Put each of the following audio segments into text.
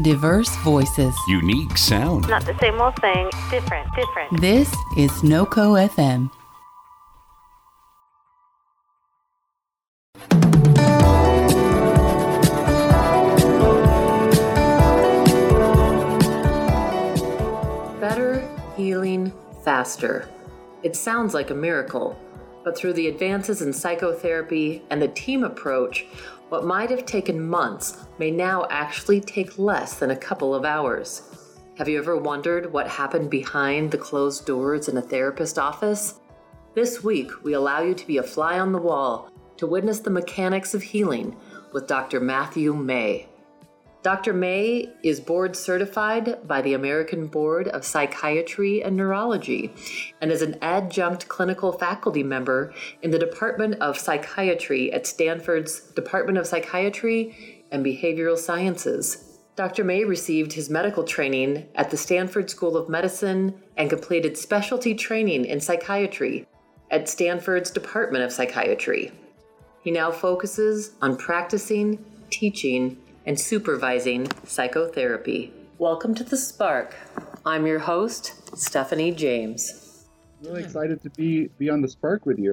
Diverse voices. Unique sound. Not the same old thing. Different, different. This is NoCo FM. Better, healing, faster. It sounds like a miracle, but through the advances in psychotherapy and the team approach, what might have taken months may now actually take less than a couple of hours. Have you ever wondered what happened behind the closed doors in a therapist office? This week, we allow you to be a fly on the wall to witness the mechanics of healing with Dr. Matthew May. Dr. May is board certified by the American Board of Psychiatry and Neurology and is an adjunct clinical faculty member in the Department of Psychiatry at Stanford's Department of Psychiatry and Behavioral Sciences. Dr. May received his medical training at the Stanford School of Medicine and completed specialty training in psychiatry at Stanford's Department of Psychiatry. He now focuses on practicing, teaching, and supervising psychotherapy. Welcome to The Spark. I'm your host, Stephanie James. Really excited to be be on the Spark with you.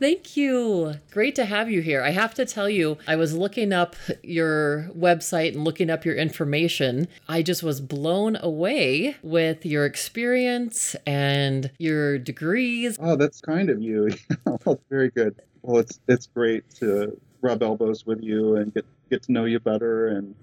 Thank you. Great to have you here. I have to tell you, I was looking up your website and looking up your information. I just was blown away with your experience and your degrees. Oh, that's kind of you. very good. Well, it's it's great to rub elbows with you and get get to know you better. And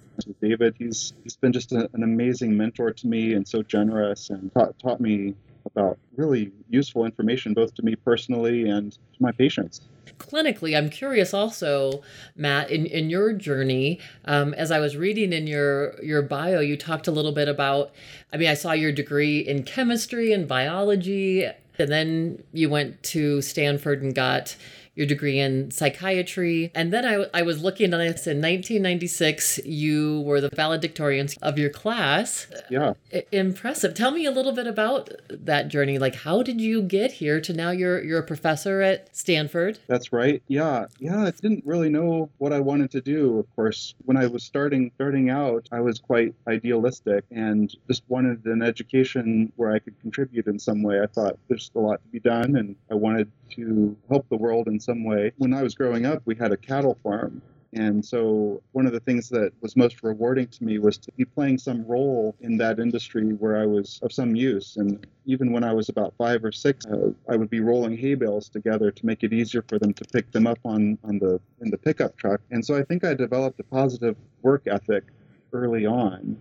David, he's he's been just a, an amazing mentor to me and so generous and taught taught me about really useful information both to me personally and to my patients. Clinically, I'm curious also, Matt, in, in your journey, um, as I was reading in your your bio, you talked a little bit about. I mean, I saw your degree in chemistry and biology, and then you went to Stanford and got your degree in psychiatry. And then I, I was looking at this in 1996, you were the valedictorian of your class. Yeah. I- impressive. Tell me a little bit about that journey. Like, how did you get here to now you're, you're a professor at Stanford? That's right. Yeah. Yeah. I didn't really know what I wanted to do. Of course, when I was starting, starting out, I was quite idealistic and just wanted an education where I could contribute in some way. I thought there's a lot to be done and I wanted to help the world in some way. When I was growing up, we had a cattle farm. And so, one of the things that was most rewarding to me was to be playing some role in that industry where I was of some use. And even when I was about five or six, uh, I would be rolling hay bales together to make it easier for them to pick them up on, on the in the pickup truck. And so, I think I developed a positive work ethic early on.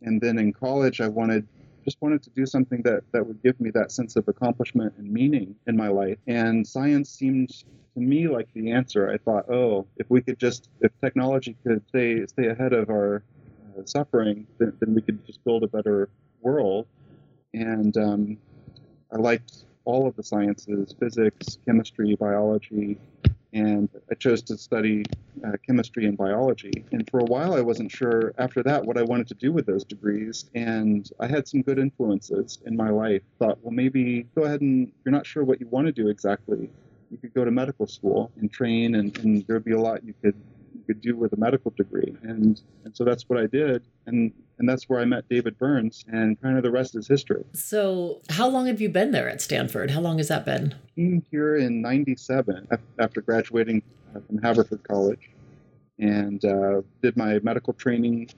And then in college, I wanted just wanted to do something that, that would give me that sense of accomplishment and meaning in my life. And science seemed to me like the answer. I thought, oh, if we could just, if technology could stay stay ahead of our uh, suffering, then, then we could just build a better world. And um, I liked all of the sciences: physics, chemistry, biology, and I chose to study uh, chemistry and biology. And for a while, I wasn't sure after that what I wanted to do with those degrees. And I had some good influences in my life. Thought, well, maybe go ahead and you're not sure what you want to do exactly. You could go to medical school and train, and, and there'd be a lot you could could do with a medical degree. And and so that's what I did. And and that's where I met David Burns, and kind of the rest is history. So, how long have you been there at Stanford? How long has that been? Came here in '97 after graduating from Haverford College, and uh, did my medical training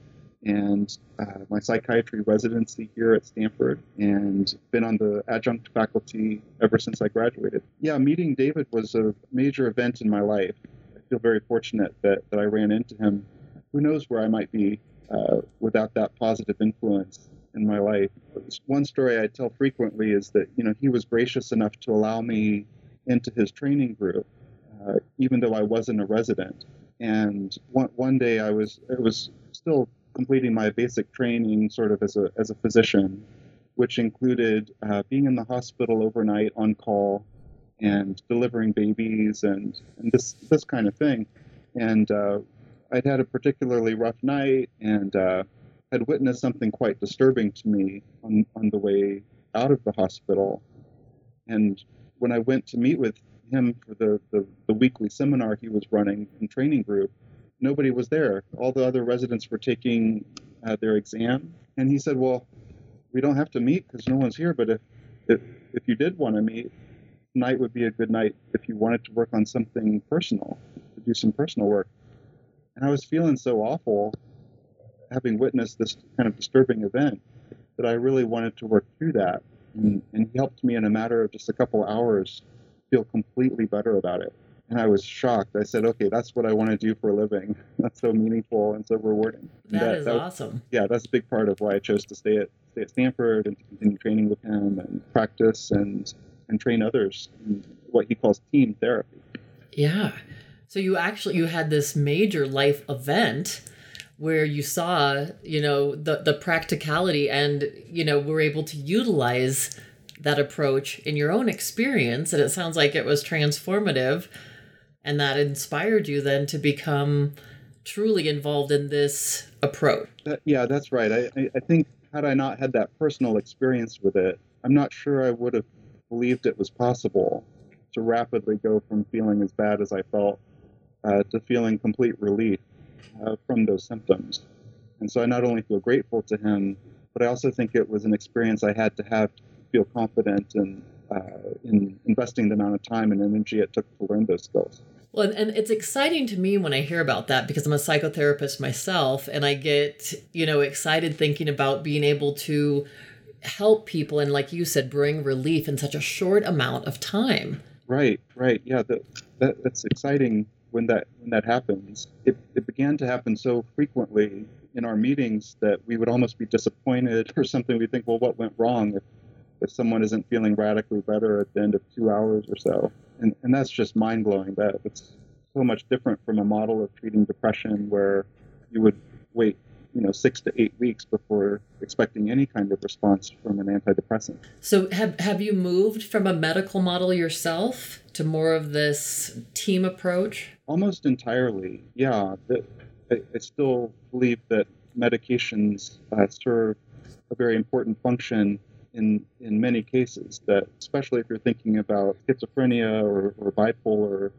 and uh, my psychiatry residency here at Stanford, and been on the adjunct faculty ever since I graduated. Yeah, meeting David was a major event in my life. Feel very fortunate that, that I ran into him. Who knows where I might be uh, without that positive influence in my life. One story I tell frequently is that you know he was gracious enough to allow me into his training group, uh, even though I wasn't a resident. And one one day I was was still completing my basic training, sort of as a as a physician, which included uh, being in the hospital overnight on call and delivering babies and, and this this kind of thing. And uh, I'd had a particularly rough night and uh, had witnessed something quite disturbing to me on, on the way out of the hospital. And when I went to meet with him for the, the, the weekly seminar he was running in training group, nobody was there. All the other residents were taking uh, their exam. And he said, Well, we don't have to meet because no one's here, but if, if, if you did want to meet, tonight would be a good night if you wanted to work on something personal, to do some personal work. And I was feeling so awful having witnessed this kind of disturbing event that I really wanted to work through that. And, and he helped me in a matter of just a couple hours feel completely better about it. And I was shocked. I said, okay, that's what I want to do for a living. That's so meaningful and so rewarding. And that is that- awesome. yeah, that's a big part of why I chose to stay at stay at Stanford and to continue training with him and practice and and train others in what he calls team therapy. Yeah. So you actually you had this major life event where you saw, you know, the the practicality and, you know, were able to utilize that approach in your own experience and it sounds like it was transformative and that inspired you then to become truly involved in this approach. That, yeah, that's right. I, I, I think had I not had that personal experience with it, I'm not sure I would have believed it was possible to rapidly go from feeling as bad as I felt uh, to feeling complete relief uh, from those symptoms. And so I not only feel grateful to him, but I also think it was an experience I had to have to feel confident in, uh, in investing the amount of time and energy it took to learn those skills. Well, and it's exciting to me when I hear about that because I'm a psychotherapist myself and I get, you know, excited thinking about being able to help people and like you said bring relief in such a short amount of time. Right, right. Yeah, that, that that's exciting when that when that happens. It it began to happen so frequently in our meetings that we would almost be disappointed or something. We think, well, what went wrong if if someone isn't feeling radically better at the end of two hours or so? And and that's just mind blowing. That it's so much different from a model of treating depression where you would wait you know six to eight weeks before expecting any kind of response from an antidepressant. So have have you moved from a medical model yourself to more of this team approach? Almost entirely, yeah. The, I, I still believe that medications uh, serve a very important function in in many cases. That especially if you're thinking about schizophrenia or, or bipolar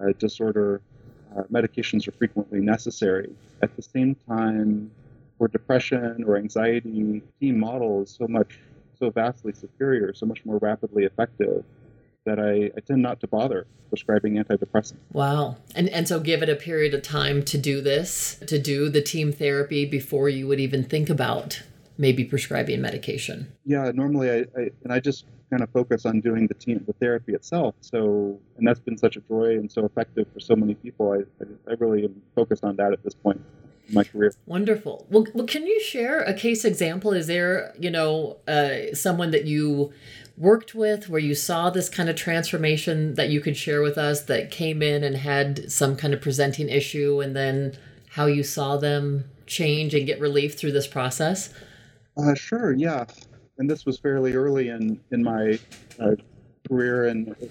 uh, disorder, uh, medications are frequently necessary. At the same time, for depression or anxiety, team model is so much so vastly superior, so much more rapidly effective that I, I tend not to bother prescribing antidepressants. Wow. And and so give it a period of time to do this, to do the team therapy before you would even think about maybe prescribing medication. Yeah, normally I, I and I just kind of focus on doing the team the therapy itself. So and that's been such a joy and so effective for so many people. I I, I really am focused on that at this point in my career. Wonderful. Well, well, can you share a case example? Is there, you know, uh, someone that you worked with where you saw this kind of transformation that you could share with us that came in and had some kind of presenting issue and then how you saw them change and get relief through this process? Uh, sure, yeah. And this was fairly early in in my uh, career, and a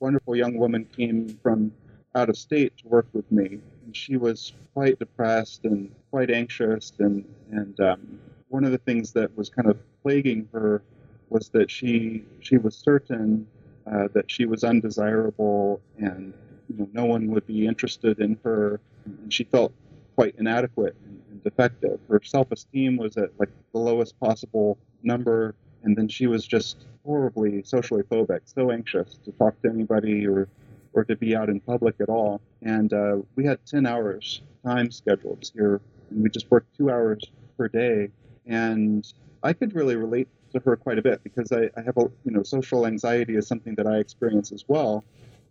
wonderful young woman came from out of state to work with me. And she was quite depressed and quite anxious, and and um, one of the things that was kind of plaguing her was that she she was certain uh, that she was undesirable, and you know, no one would be interested in her, and she felt quite inadequate defective. Her self-esteem was at like the lowest possible number, and then she was just horribly socially phobic, so anxious to talk to anybody or or to be out in public at all. And uh, we had 10 hours time scheduled here, and we just worked two hours per day. And I could really relate to her quite a bit because I, I have a you know social anxiety is something that I experience as well.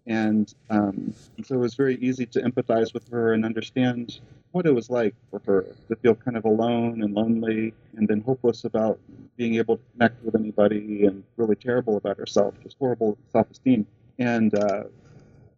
And um, so it was very easy to empathize with her and understand what it was like for her to feel kind of alone and lonely and then hopeless about being able to connect with anybody and really terrible about herself, just horrible self esteem. And uh,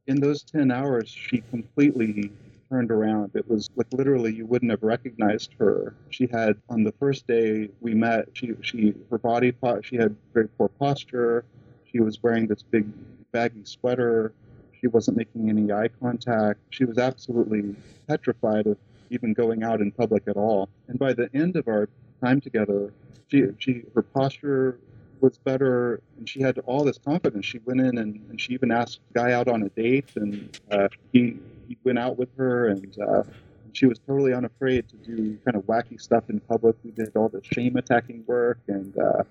in those 10 hours, she completely turned around. It was like literally you wouldn't have recognized her. She had on the first day we met, she she her body she had very poor posture. She was wearing this big baggy sweater. She wasn't making any eye contact. She was absolutely petrified of even going out in public at all. And by the end of our time together, she she her posture was better and she had all this confidence. She went in and, and she even asked a guy out on a date and uh, he, he went out with her and uh, she was totally unafraid to do kind of wacky stuff in public. We did all the shame attacking work, and uh,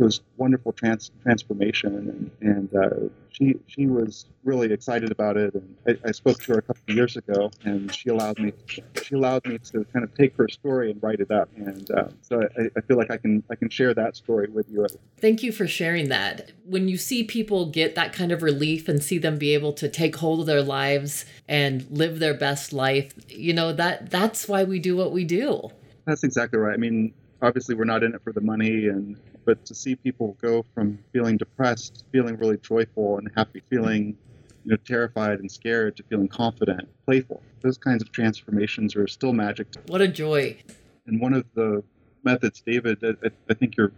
it was wonderful trans- transformation. And, and uh, she she was really excited about it. And I, I spoke to her a couple of years ago, and she allowed me she allowed me to kind of take her story and write it up. And uh, so I, I feel like I can I can share that story with you. Thank you for sharing that. When you see people get that kind of relief and see them be able to take hold of their lives and live their best life, you know that that's why we do what we do. That's exactly right. I mean, obviously we're not in it for the money and but to see people go from feeling depressed feeling really joyful and happy feeling you know terrified and scared to feeling confident playful. Those kinds of transformations are still magic what a joy. And one of the methods david I, I think you're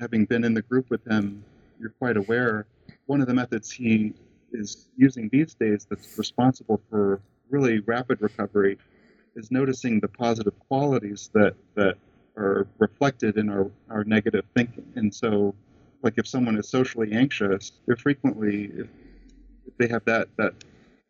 having been in the group with him you're quite aware. One of the methods he is using these days that's responsible for really rapid recovery is noticing the positive qualities that that are reflected in our, our negative thinking. And so, like if someone is socially anxious, they're frequently, if, they have that, that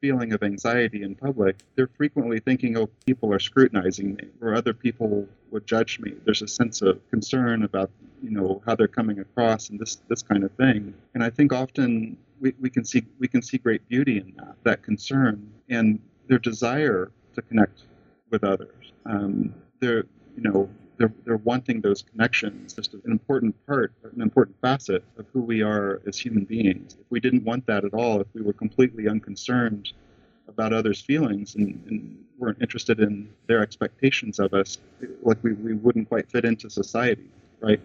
feeling of anxiety in public, they're frequently thinking, oh, people are scrutinizing me, or other people would judge me. There's a sense of concern about, you know, how they're coming across and this, this kind of thing. And I think often we, we can see we can see great beauty in that, that concern and their desire to connect with others. Um, they're, you know, they're, they're wanting those connections, just an important part, an important facet of who we are as human beings. If we didn't want that at all, if we were completely unconcerned about others' feelings and, and weren't interested in their expectations of us, like we, we wouldn't quite fit into society, right?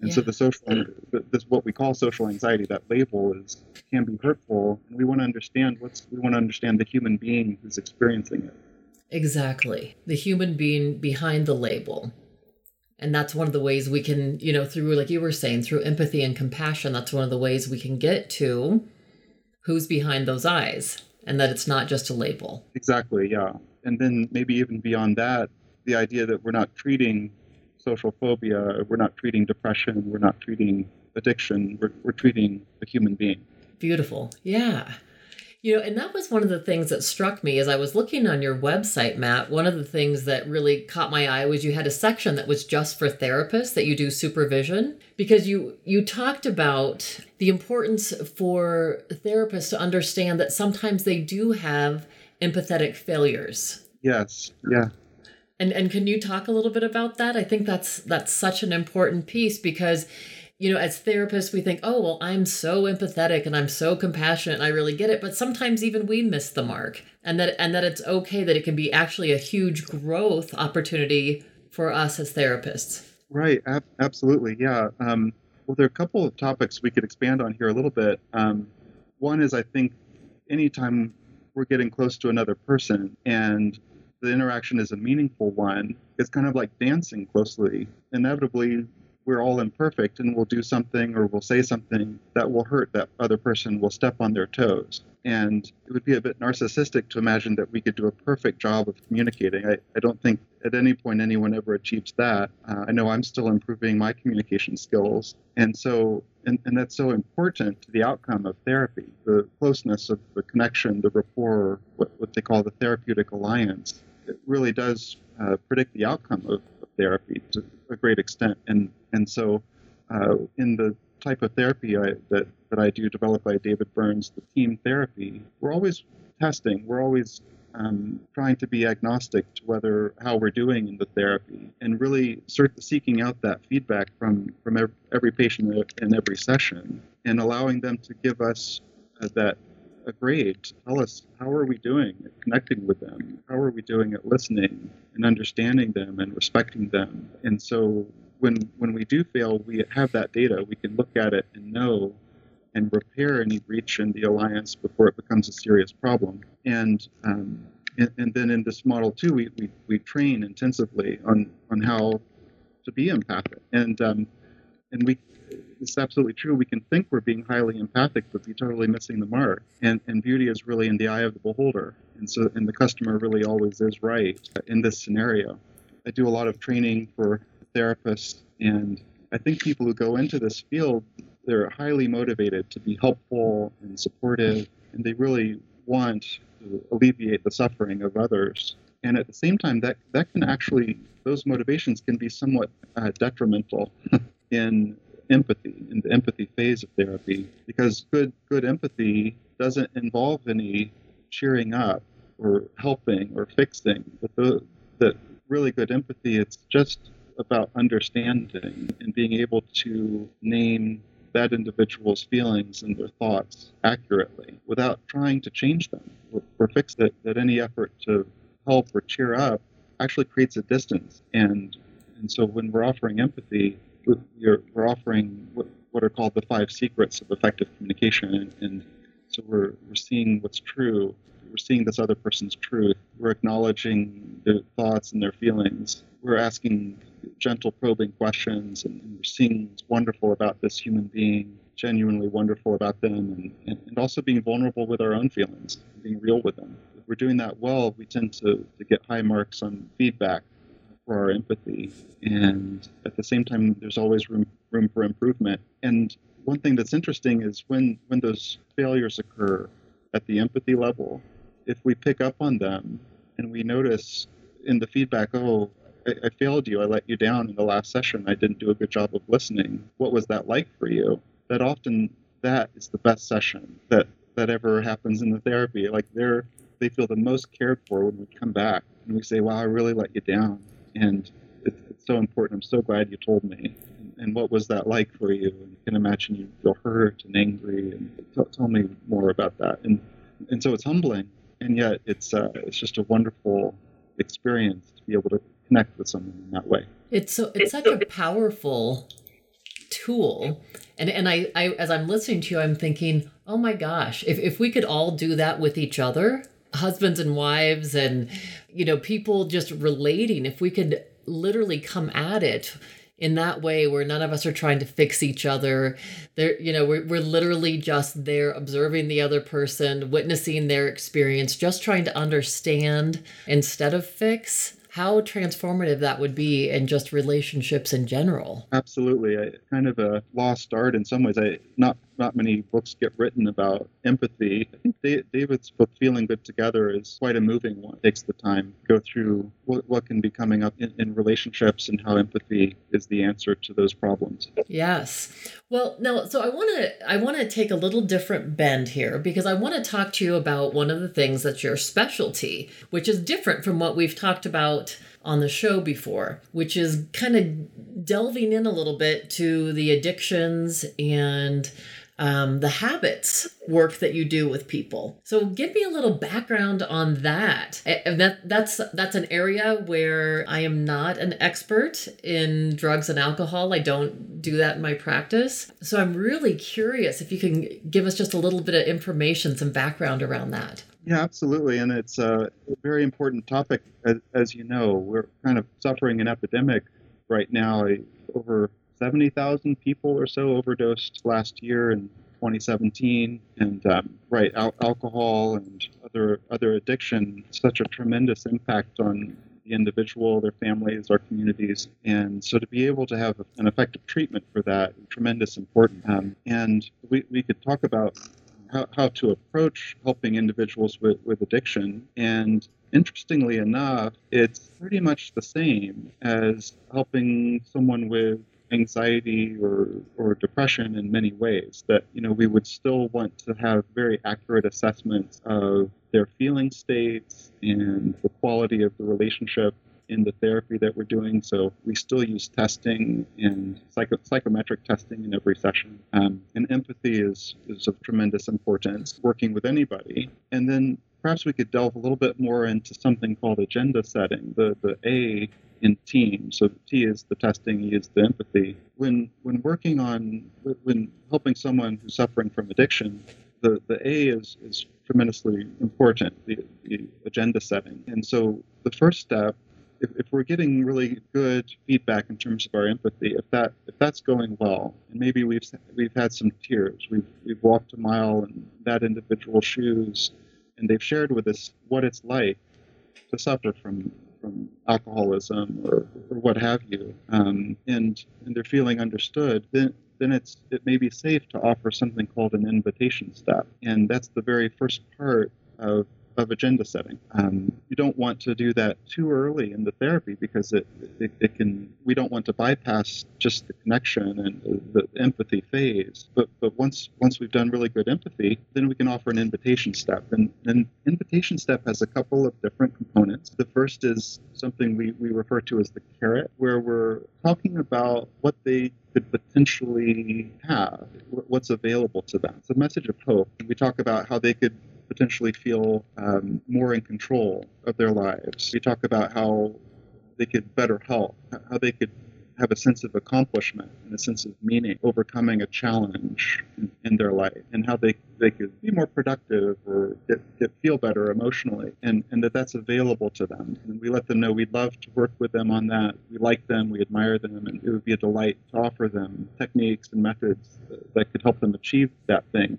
And yeah. so the social, this what we call social anxiety, that label is can be hurtful, and we want to understand what's we want to understand the human being who's experiencing it. Exactly, the human being behind the label and that's one of the ways we can you know through like you were saying through empathy and compassion that's one of the ways we can get to who's behind those eyes and that it's not just a label. Exactly yeah. And then maybe even beyond that the idea that we're not treating social phobia we're not treating depression we're not treating addiction we're, we're treating a human being. Beautiful. Yeah you know, and that was one of the things that struck me as I was looking on your website, Matt. One of the things that really caught my eye was you had a section that was just for therapists that you do supervision because you you talked about the importance for therapists to understand that sometimes they do have empathetic failures. Yes. Yeah. And and can you talk a little bit about that? I think that's that's such an important piece because you know, as therapists, we think, oh, well, I'm so empathetic and I'm so compassionate and I really get it. But sometimes even we miss the mark and that, and that it's okay that it can be actually a huge growth opportunity for us as therapists. Right. Ab- absolutely. Yeah. Um, well, there are a couple of topics we could expand on here a little bit. Um, one is I think anytime we're getting close to another person and the interaction is a meaningful one, it's kind of like dancing closely. Inevitably, we're all imperfect and we'll do something or we'll say something that will hurt that other person will step on their toes. And it would be a bit narcissistic to imagine that we could do a perfect job of communicating. I, I don't think at any point anyone ever achieves that. Uh, i know i'm still improving my communication skills. And so and, and that's so important to the outcome of therapy the closeness of the connection the rapport what, what they call the therapeutic alliance. It really does uh, predict the outcome of, of therapy to a great extent and and so, uh, in the type of therapy I, that, that I do, developed by David Burns, the team therapy, we're always testing. We're always um, trying to be agnostic to whether how we're doing in the therapy, and really sort of seeking out that feedback from from every patient in every session, and allowing them to give us uh, that grade. Tell us how are we doing at connecting with them? How are we doing at listening and understanding them and respecting them? And so when when we do fail, we have that data. We can look at it and know and repair any breach in the alliance before it becomes a serious problem. And um, and, and, then in this model too, we, we, we train intensively on on how to be empathic. And um, and we it's absolutely true. We can think we're being highly empathic, but be totally missing the mark. And and beauty is really in the eye of the beholder. And so and the customer really always is right in this scenario. I do a lot of training for therapists. And I think people who go into this field, they're highly motivated to be helpful and supportive, and they really want to alleviate the suffering of others. And at the same time, that that can actually those motivations can be somewhat uh, detrimental in empathy in the empathy phase of therapy because good good empathy doesn't involve any cheering up or helping or fixing but the, the really good empathy it's just about understanding and being able to name that individual's feelings and their thoughts accurately without trying to change them or, or fix it that any effort to help or cheer up actually creates a distance. And and so when we're offering empathy we're, we're offering what, what are called the five secrets of effective communication. And, and so we're, we're seeing what's true. We're seeing this other person's truth. We're acknowledging their thoughts and their feelings. We're asking gentle probing questions and, and we're seeing what's wonderful about this human being genuinely wonderful about them and, and, and also being vulnerable with our own feelings being real with them. If we're doing that well we tend to, to get high marks on feedback for our empathy. And at the same time there's always room room for improvement. And one thing that's interesting is when when those failures occur at the empathy level if we pick up on them and we notice in the feedback oh I, I failed you. I let you down in the last session. I didn't do a good job of listening. What was that like for you? That often that is the best session that that ever happens in the therapy. Like they're they feel the most cared for when we come back and we say wow i really let you down and it's, so important i'm so glad you told me and what was that like for you? And I can imagine you feel hurt and angry. And tell, tell me more about that. And and so it's humbling, and yet it's uh, it's just a wonderful experience to be able to connect with someone in that way. It's so it's such a powerful tool. And and I, I as I'm listening to you, I'm thinking, oh my gosh, if if we could all do that with each other, husbands and wives and you know, people just relating, if we could literally come at it in that way where none of us are trying to fix each other there you know we're, we're literally just there observing the other person witnessing their experience just trying to understand instead of fix how transformative that would be in just relationships in general. Absolutely. I, kind of a lost art in some ways. I not not many books get written about empathy. I think David's book, Feeling Good Together, is quite a moving one. It takes the time to go through what, what can be coming up in, in relationships and how empathy is the answer to those problems. Yes. Well, now, so I want to I want to take a little different bend here because I want to talk to you about one of the things that's your specialty, which is different from what we've talked about on the show before, which is kind of delving in a little bit to the addictions and um, the habits work that you do with people. So give me a little background on that. And that that's that's an area where I am not an expert in drugs and alcohol. I don't do that in my practice. So I'm really curious if you can give us just a little bit of information, some background around that. Yeah, absolutely. And it's a very important topic. As, as you know, we're kind of suffering an epidemic right now. Over 70,000 people or so overdosed last year in 2017. And um, right, al- alcohol and other other addiction, such a tremendous impact on the individual, their families, our communities. And so to be able to have an effective treatment for that, tremendous important. Um, and we, we could talk about how, how to approach helping individuals with, with addiction. And interestingly enough, it's pretty much the same as helping someone with anxiety or, or depression in many ways that you know we would still want to have very accurate assessments of their feeling states and the quality of the relationship in the therapy that we're doing. So we still use testing and psycho- psychometric testing in every session. Um, and empathy is, is of tremendous importance working with anybody. And then perhaps we could delve a little bit more into something called agenda setting. The, the A in team. So T is the testing, E is the empathy. When when working on when helping someone who's suffering from addiction, the, the A is, is tremendously important, the, the agenda setting. And so the first step, if, if we're getting really good feedback in terms of our empathy, if that if that's going well, and maybe we've we've had some tears, we've we've walked a mile in that individual's shoes, and they've shared with us what it's like to suffer from from alcoholism or, or what have you, um, and and they're feeling understood, then then it's it may be safe to offer something called an invitation step, and that's the very first part of of agenda setting. Um, you don't want to do that too early in the therapy because it, it, it can. We don't want to bypass just the connection and the, the empathy phase. But but once once we've done really good empathy, then we can offer an invitation step. And an invitation step has a couple of different components. The first is something we, we refer to as the carrot, where we're talking about what they could potentially have, what's available to them. It's a message of hope. We talk about how they could potentially feel um, more in control of their lives. We talk about how they could better help, how they could have a sense of accomplishment and a sense of meaning, overcoming a challenge in, in their life, and how they, they could be more productive or get, get, feel better emotionally, and, and that that's available to them. And we let them know we'd love to work with them on that. We like them, we admire them, and it would be a delight to offer them techniques and methods that could help them achieve that thing,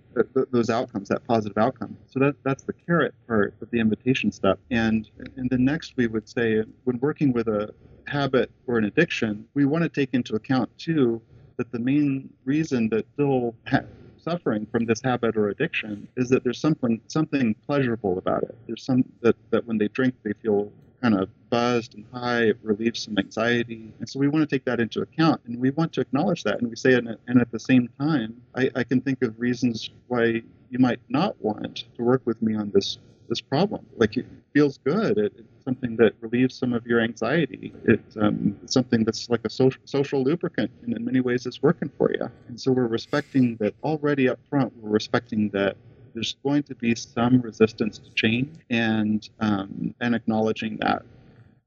those outcomes, that positive outcome. So that, that's the carrot part of the invitation step. And, and then next we would say, when working with a, habit or an addiction, we want to take into account too that the main reason that still ha- suffering from this habit or addiction is that there's something something pleasurable about it. There's some that, that when they drink they feel kind of buzzed and high, it relieves some anxiety. And so we want to take that into account and we want to acknowledge that. And we say, and, and at the same time, I, I can think of reasons why you might not want to work with me on this this problem. Like it feels good. It, it's something that relieves some of your anxiety. It's, um, it's something that's like a social, social lubricant, and in many ways, it's working for you. And so we're respecting that already up front. We're respecting that there's going to be some resistance to change, and um, and acknowledging that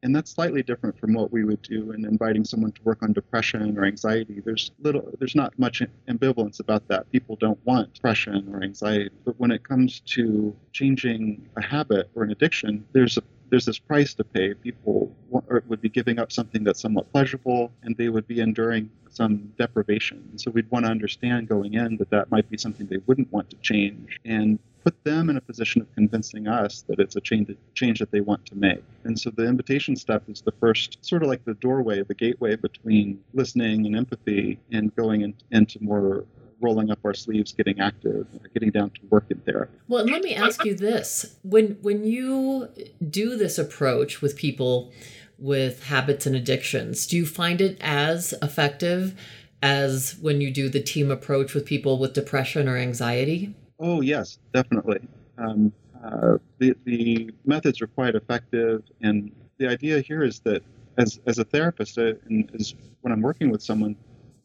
and that's slightly different from what we would do in inviting someone to work on depression or anxiety there's little there's not much ambivalence about that people don't want depression or anxiety but when it comes to changing a habit or an addiction there's a there's this price to pay. People would be giving up something that's somewhat pleasurable, and they would be enduring some deprivation. So we'd want to understand going in that that might be something they wouldn't want to change, and put them in a position of convincing us that it's a change, change that they want to make. And so the invitation step is the first, sort of like the doorway, the gateway between listening and empathy and going in, into more rolling up our sleeves, getting active, getting down to work in therapy. Well, let me ask you this: when when you do this approach with people with habits and addictions, do you find it as effective as when you do the team approach with people with depression or anxiety? Oh, yes, definitely. Um, uh, the, the methods are quite effective. And the idea here is that as, as a therapist, uh, and as when I'm working with someone,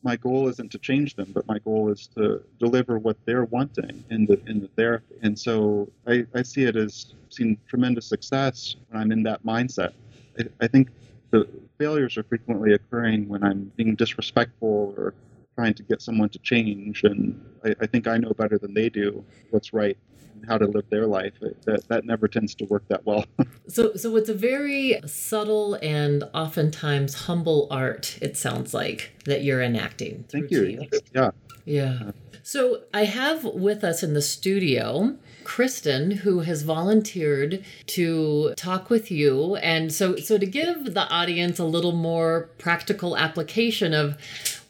my goal isn't to change them, but my goal is to deliver what they're wanting in the in the therapy. And so I, I see it as seen tremendous success when I'm in that mindset. I, I think the failures are frequently occurring when I'm being disrespectful or trying to get someone to change. And I, I think I know better than they do what's right and how to live their life. That, that never tends to work that well. so, so it's a very subtle and oftentimes humble art, it sounds like, that you're enacting. Thank you. Yeah. Yeah. Uh, so I have with us in the studio Kristen, who has volunteered to talk with you. And so, so to give the audience a little more practical application of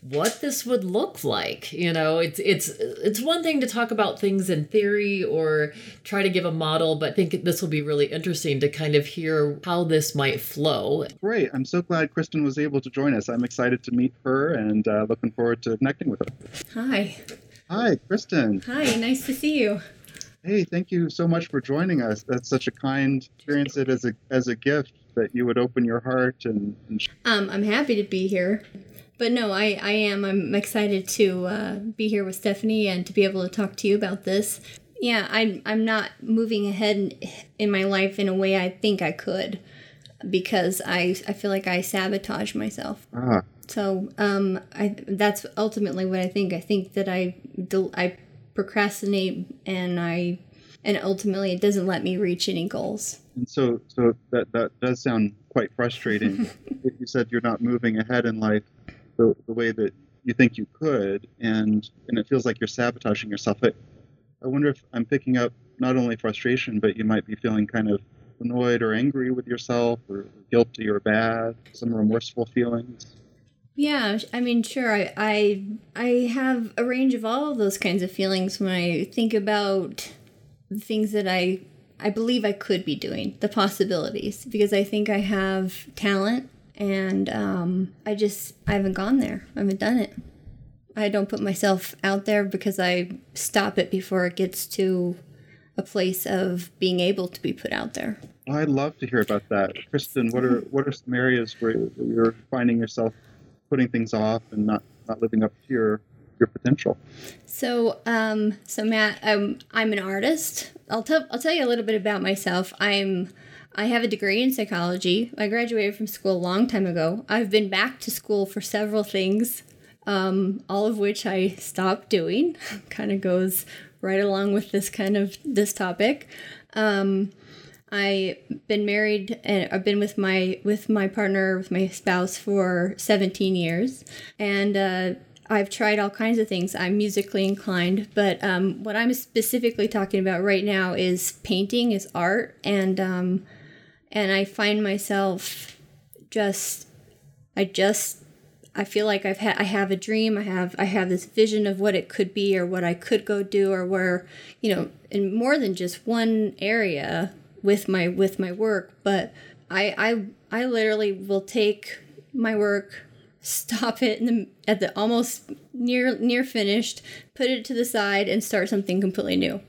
what this would look like. You know, it's it's it's one thing to talk about things in theory or try to give a model, but I think this will be really interesting to kind of hear how this might flow. Great. I'm so glad Kristen was able to join us. I'm excited to meet her and uh, looking forward to connecting with her. Hi. Hi, Kristen. Hi, nice to see you. Hey, thank you so much for joining us. That's such a kind experience it as a as a gift that you would open your heart and, and... um I'm happy to be here but no, I, I am. I'm excited to uh, be here with Stephanie and to be able to talk to you about this. Yeah, I'm, I'm not moving ahead in my life in a way I think I could because I, I feel like I sabotage myself. Ah. So um, I, that's ultimately what I think. I think that I, I procrastinate and I and ultimately it doesn't let me reach any goals. And so so that that does sound quite frustrating. you said you're not moving ahead in life the, the way that you think you could, and and it feels like you're sabotaging yourself. I, I wonder if I'm picking up not only frustration, but you might be feeling kind of annoyed or angry with yourself, or guilty or bad, some remorseful feelings. Yeah, I mean, sure. I, I I have a range of all of those kinds of feelings when I think about things that I I believe I could be doing, the possibilities, because I think I have talent and um, I just I haven't gone there. I haven't done it. I don't put myself out there because I stop it before it gets to a place of being able to be put out there. I'd love to hear about that, Kristen. What are what are some areas where you're finding yourself putting things off and not not living up to your your potential? So, um, so Matt, um, I'm an artist. I'll tell I'll tell you a little bit about myself. I'm I have a degree in psychology. I graduated from school a long time ago. I've been back to school for several things, um, all of which I stopped doing. kind of goes right along with this kind of this topic. Um, I've been married and I've been with my with my partner with my spouse for 17 years, and uh, I've tried all kinds of things. I'm musically inclined, but um, what I'm specifically talking about right now is painting, is art, and um, and I find myself just, I just, I feel like I've had, I have a dream. I have, I have this vision of what it could be or what I could go do or where, you know, in more than just one area with my with my work, but I I I literally will take my work stop it in the, at the almost near near finished, put it to the side, and start something completely new.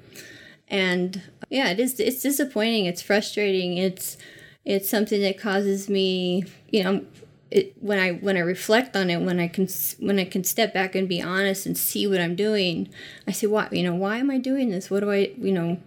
And yeah, it is. It's disappointing. It's frustrating. It's it's something that causes me, you know, it, when I when I reflect on it, when I can when I can step back and be honest and see what I'm doing, I say, why you know why am I doing this? What do I you know?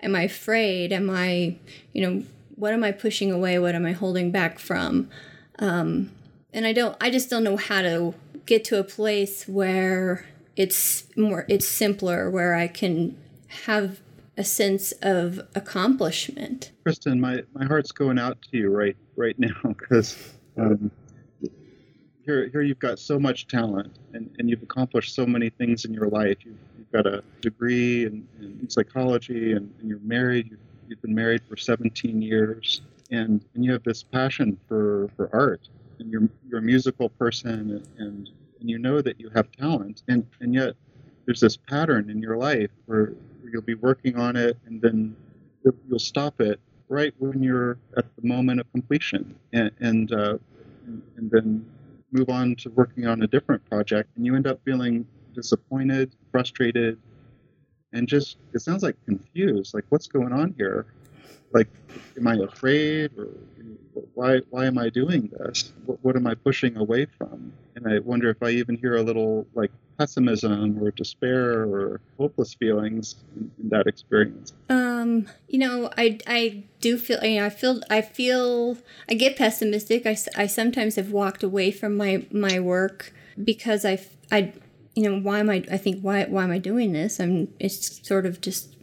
Am I afraid? Am I you know what am I pushing away? What am I holding back from? Um, and I don't I just don't know how to get to a place where it's more it's simpler where I can have a sense of accomplishment. Kristen, my, my heart's going out to you right right now because um, here here you've got so much talent and, and you've accomplished so many things in your life. You've, you've got a degree in, in psychology and, and, you're married. You've, you've been married for 17 years and, and you have this passion for, for art and you're, you're a musical person and, and you know that you have talent and, and yet there's this pattern in your life where you'll be working on it and then you'll stop it right when you're at the moment of completion. And and, uh, and then move on to working on a different project and you end up feeling disappointed frustrated and just it sounds like confused like what's going on here like am i afraid or why why am i doing this what, what am i pushing away from and i wonder if i even hear a little like pessimism or despair or hopeless feelings in, in that experience? Um, you know, I, I do feel, you know, I feel, I feel, I get pessimistic. I, I sometimes have walked away from my, my work because I, I, you know, why am I, I think, why, why am I doing this? I'm, it's sort of just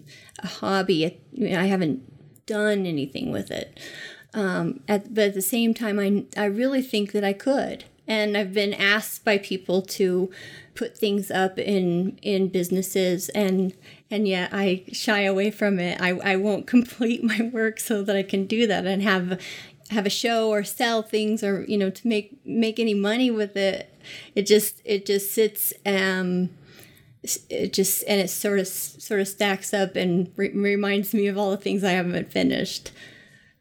a hobby. I haven't done anything with it. Um, at, but at the same time, I, I really think that I could and I've been asked by people to put things up in in businesses and and yet I shy away from it. I, I won't complete my work so that I can do that and have have a show or sell things or you know to make make any money with it. It just it just sits um it just and it sort of sort of stacks up and re- reminds me of all the things I haven't finished.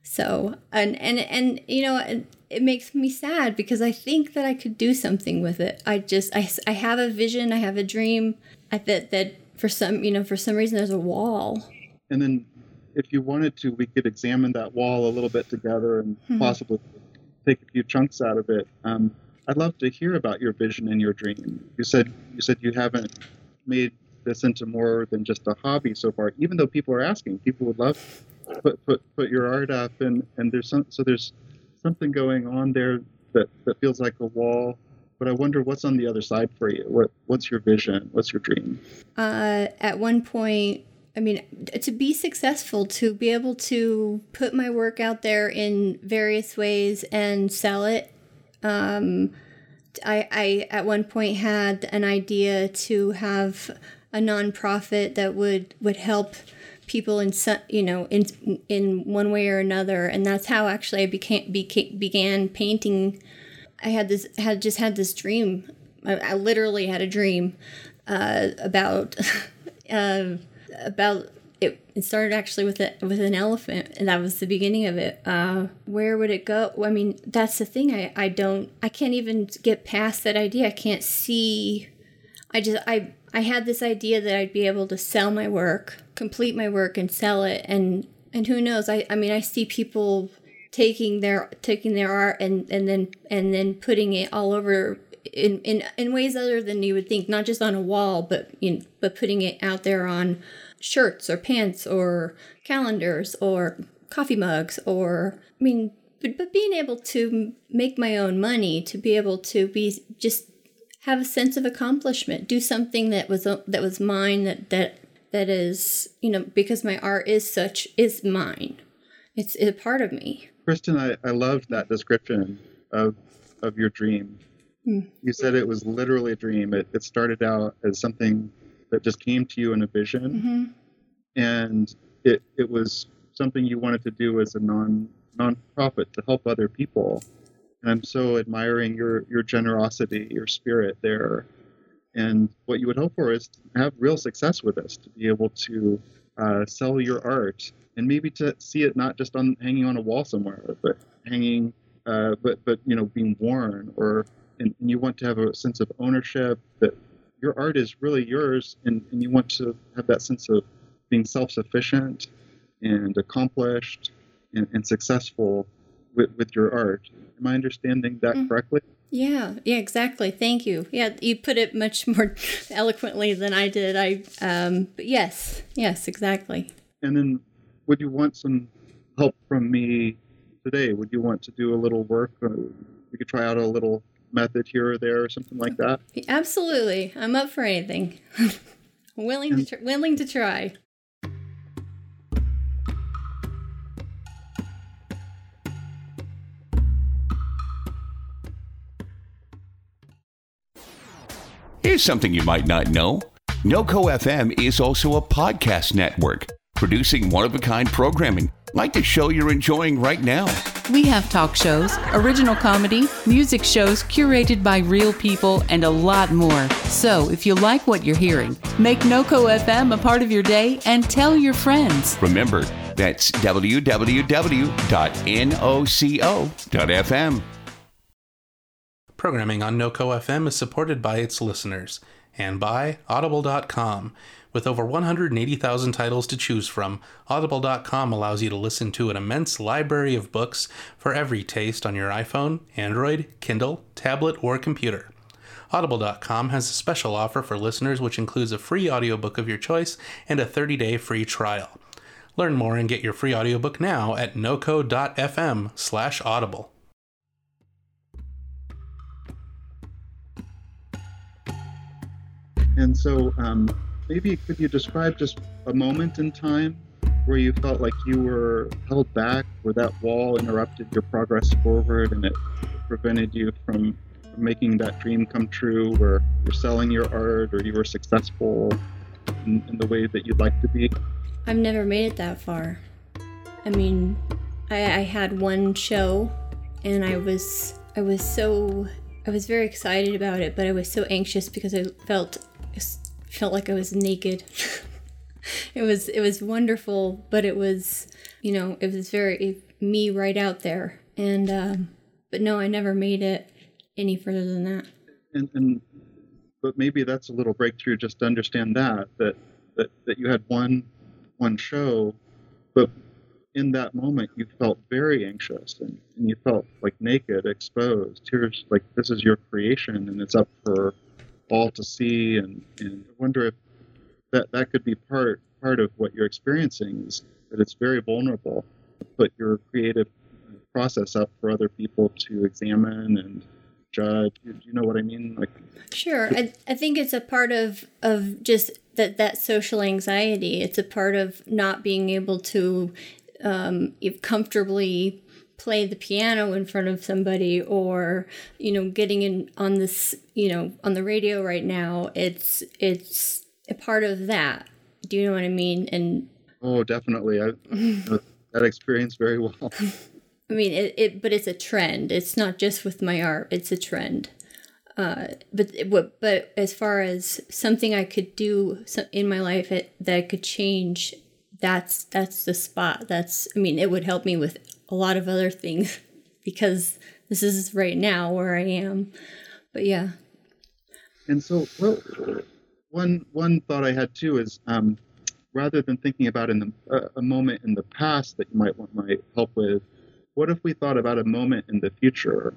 So and and and you know it makes me sad because I think that I could do something with it. I just I, I have a vision, I have a dream. I that that for some you know for some reason there's a wall. And then if you wanted to, we could examine that wall a little bit together and mm-hmm. possibly take a few chunks out of it. Um, I'd love to hear about your vision and your dream. You said you said you haven't made this into more than just a hobby so far. Even though people are asking, people would love put put put your art up, and and there's some so there's something going on there that, that feels like a wall. But I wonder what's on the other side for you. What what's your vision? What's your dream? Uh, at one point, I mean, to be successful, to be able to put my work out there in various ways and sell it. Um, I, I at one point had an idea to have a nonprofit that would would help people in you know in in one way or another. And that's how actually I became, became began painting. I had this had just had this dream. I, I literally had a dream uh, about uh, about it, it started actually with a, with an elephant, and that was the beginning of it. Uh, where would it go? I mean, that's the thing. I, I don't. I can't even get past that idea. I can't see. I just I I had this idea that I'd be able to sell my work, complete my work, and sell it, and and who knows? I I mean, I see people taking their taking their art and and then and then putting it all over in in in ways other than you would think, not just on a wall, but you know, but putting it out there on shirts or pants or calendars or coffee mugs or I mean but, but being able to make my own money to be able to be just have a sense of accomplishment do something that was uh, that was mine that that that is you know because my art is such is mine it's a part of me Kristen, I, I loved that description of of your dream. Hmm. You said it was literally a dream. It, it started out as something that just came to you in a vision, and it it was something you wanted to do as a non nonprofit to help other people. And I'm so admiring your your generosity, your spirit there. And what you would hope for is to have real success with this, to be able to uh, sell your art, and maybe to see it not just on hanging on a wall somewhere, but hanging, uh, but but you know, being worn, or and, and you want to have a sense of ownership that your art is really yours, and, and you want to have that sense of being self-sufficient and accomplished and, and successful with, with your art. Am I understanding that correctly? Yeah, yeah, exactly. Thank you. Yeah, you put it much more eloquently than I did. I, um, but yes, yes, exactly. And then, would you want some help from me today? Would you want to do a little work? Uh, we could try out a little method here or there, or something like that. Absolutely, I'm up for anything. willing to tr- willing to try. Here's something you might not know NoCo FM is also a podcast network, producing one of a kind programming like the show you're enjoying right now. We have talk shows, original comedy, music shows curated by real people, and a lot more. So, if you like what you're hearing, make NoCo FM a part of your day and tell your friends. Remember, that's www.noco.fm. Programming on NoCo FM is supported by its listeners and by Audible.com. With over 180,000 titles to choose from, Audible.com allows you to listen to an immense library of books for every taste on your iPhone, Android, Kindle, tablet, or computer. Audible.com has a special offer for listeners which includes a free audiobook of your choice and a 30-day free trial. Learn more and get your free audiobook now at noco.fm slash audible. And so, um, maybe could you describe just a moment in time where you felt like you were held back, where that wall interrupted your progress forward and it prevented you from making that dream come true, where you're selling your art or you were successful in, in the way that you'd like to be? I've never made it that far. I mean, I, I had one show, and I was I was so I was very excited about it, but I was so anxious because I felt felt like I was naked. it was it was wonderful, but it was you know it was very me right out there, and um, but no, I never made it any further than that. and, and but maybe that's a little breakthrough just to understand that that that, that you had one one show but in that moment you felt very anxious and, and you felt like naked exposed here's like this is your creation and it's up for all to see and, and I wonder if that that could be part part of what you're experiencing is that it's very vulnerable to put your creative process up for other people to examine and judge. Do you know what I mean? Like, Sure. I, I think it's a part of, of just that, that social anxiety. It's a part of not being able to um, comfortably play the piano in front of somebody or you know getting in on this you know on the radio right now it's it's a part of that do you know what i mean and oh, definitely, I that experience very well. I mean, it, it, but it's a trend. It's not just with my art. It's a trend. Uh, but but as far as something I could do in my life that that could change that's that's the spot. That's I mean, it would help me with a lot of other things because this is right now where I am. But yeah. And so, well, one one thought I had too is um, rather than thinking about in the, uh, a moment in the past that you might want my help with, what if we thought about a moment in the future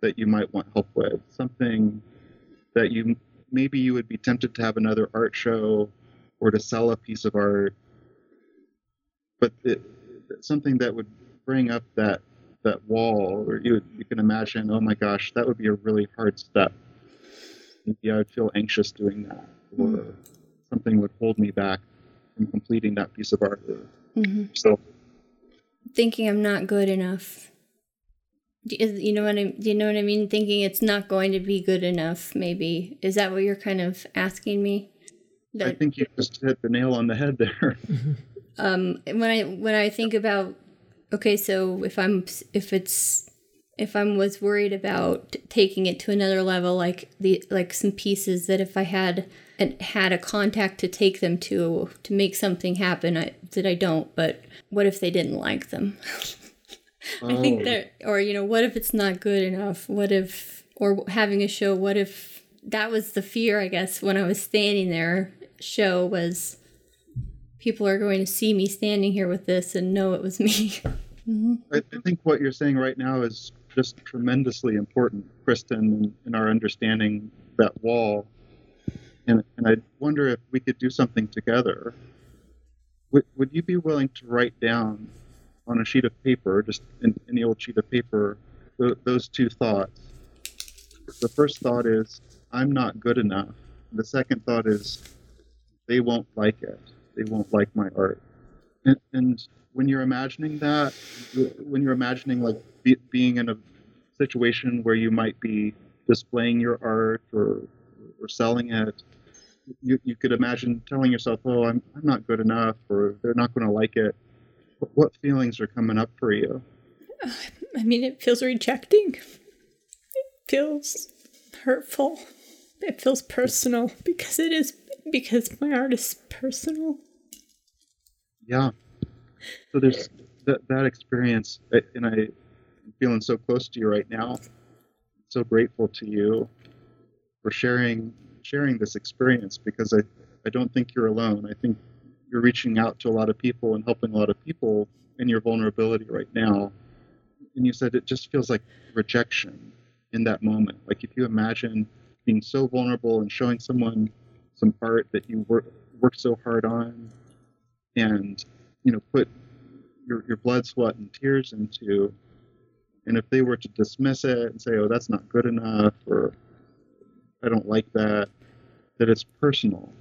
that you might want help with? Something that you maybe you would be tempted to have another art show or to sell a piece of art, but it, something that would bring up that that wall, or you you can imagine, oh my gosh, that would be a really hard step. Maybe I would feel anxious doing that, or mm. something would hold me back from completing that piece of art. Mm-hmm. So, thinking I'm not good enough. You know what I? Do you know what I mean? Thinking it's not going to be good enough. Maybe is that what you're kind of asking me? That, I think you just hit the nail on the head there. um, when I when I think about okay, so if I'm if it's if I'm was worried about taking it to another level, like the like some pieces that if I had and had a contact to take them to to make something happen, I, that I don't. But what if they didn't like them? I think oh. that, or you know, what if it's not good enough? What if, or having a show? What if that was the fear? I guess when I was standing there, show was people are going to see me standing here with this and know it was me. mm-hmm. I, think what you're saying right now is just tremendously important, Kristen, in, our understanding that wall. And, and I wonder if we could do something together. Would, would you be willing to write down on a sheet of paper, just in any old sheet of paper, th- those two thoughts? The first thought is, I'm not good enough. The second thought is, they won't like it they won't like my art. And, and when you're imagining that, when you're imagining like be, being in a situation where you might be displaying your art or or selling it, you, you could imagine telling yourself, "Oh, I'm I'm not good enough," or "They're not going to like it." What, what feelings are coming up for you? I mean, it feels rejecting. It feels hurtful. It feels personal because it is because my art is personal. Yeah. So there's that that experience, uh, and I, am feeling so close to you right now. So grateful to you for sharing sharing this experience because I I don't think you're alone. I think you're reaching out to a lot of people and helping a lot of people in your vulnerability right now. And you said it just feels like rejection in that moment. Like if you imagine being so vulnerable and showing someone some art that you work worked so hard on, and you know put your your blood, sweat, and tears into. And if they were to dismiss it and say, "Oh, that's not good enough," or "I don't like that," that it's personal,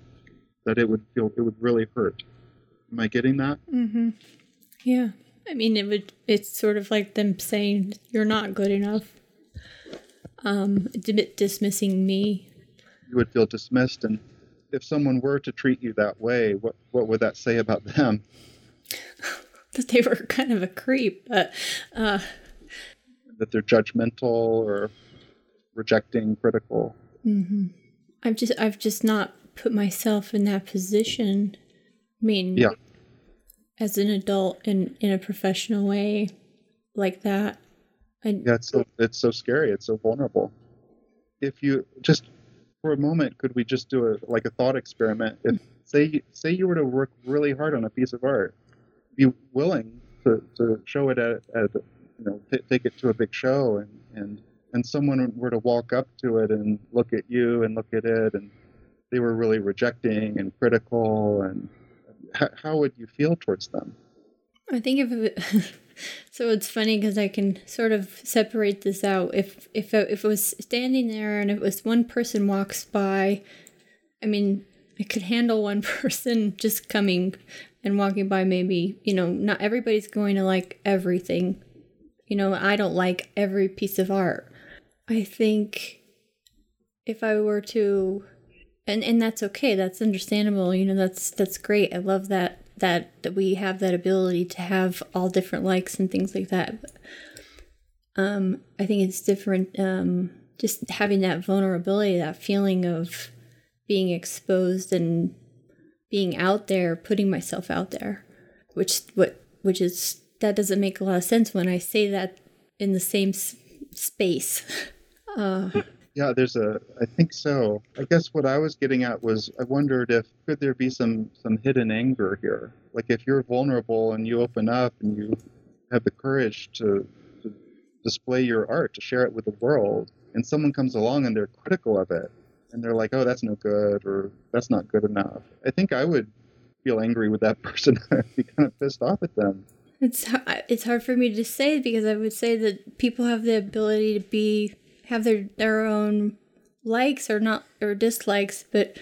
that it would feel it would really hurt. Am I getting that? Mm-hmm. Yeah. I mean, it would. It's sort of like them saying you're not good enough. Um, dismissing me. You would feel dismissed, and if someone were to treat you that way, what what would that say about them? that they were kind of a creep, but uh, that they're judgmental or rejecting, critical. Mm-hmm. I've just I've just not put myself in that position. I mean, yeah. as an adult in in a professional way like that. Yeah, it's so it's so scary. It's so vulnerable. If you just for a moment, could we just do a like a thought experiment? If say say you were to work really hard on a piece of art, be willing to, to show it at, at you know t- take it to a big show and and and someone were to walk up to it and look at you and look at it and they were really rejecting and critical and how, how would you feel towards them? I think if so it's funny because I can sort of separate this out. If if if it was standing there and it was one person walks by, I mean, I could handle one person just coming and walking by. Maybe you know, not everybody's going to like everything. You know, I don't like every piece of art. I think if I were to and and that's okay that's understandable you know that's that's great i love that that that we have that ability to have all different likes and things like that. Um, I think it's different. Um, just having that vulnerability, that feeling of being exposed and being out there, putting myself out there, which what which is that doesn't make a lot of sense when I say that in the same s- space. Uh, Yeah, there's a. I think so. I guess what I was getting at was I wondered if could there be some some hidden anger here. Like if you're vulnerable and you open up and you have the courage to, to display your art, to share it with the world, and someone comes along and they're critical of it, and they're like, "Oh, that's no good," or "That's not good enough." I think I would feel angry with that person. I'd be kind of pissed off at them. It's it's hard for me to say because I would say that people have the ability to be have their their own likes or not or dislikes, but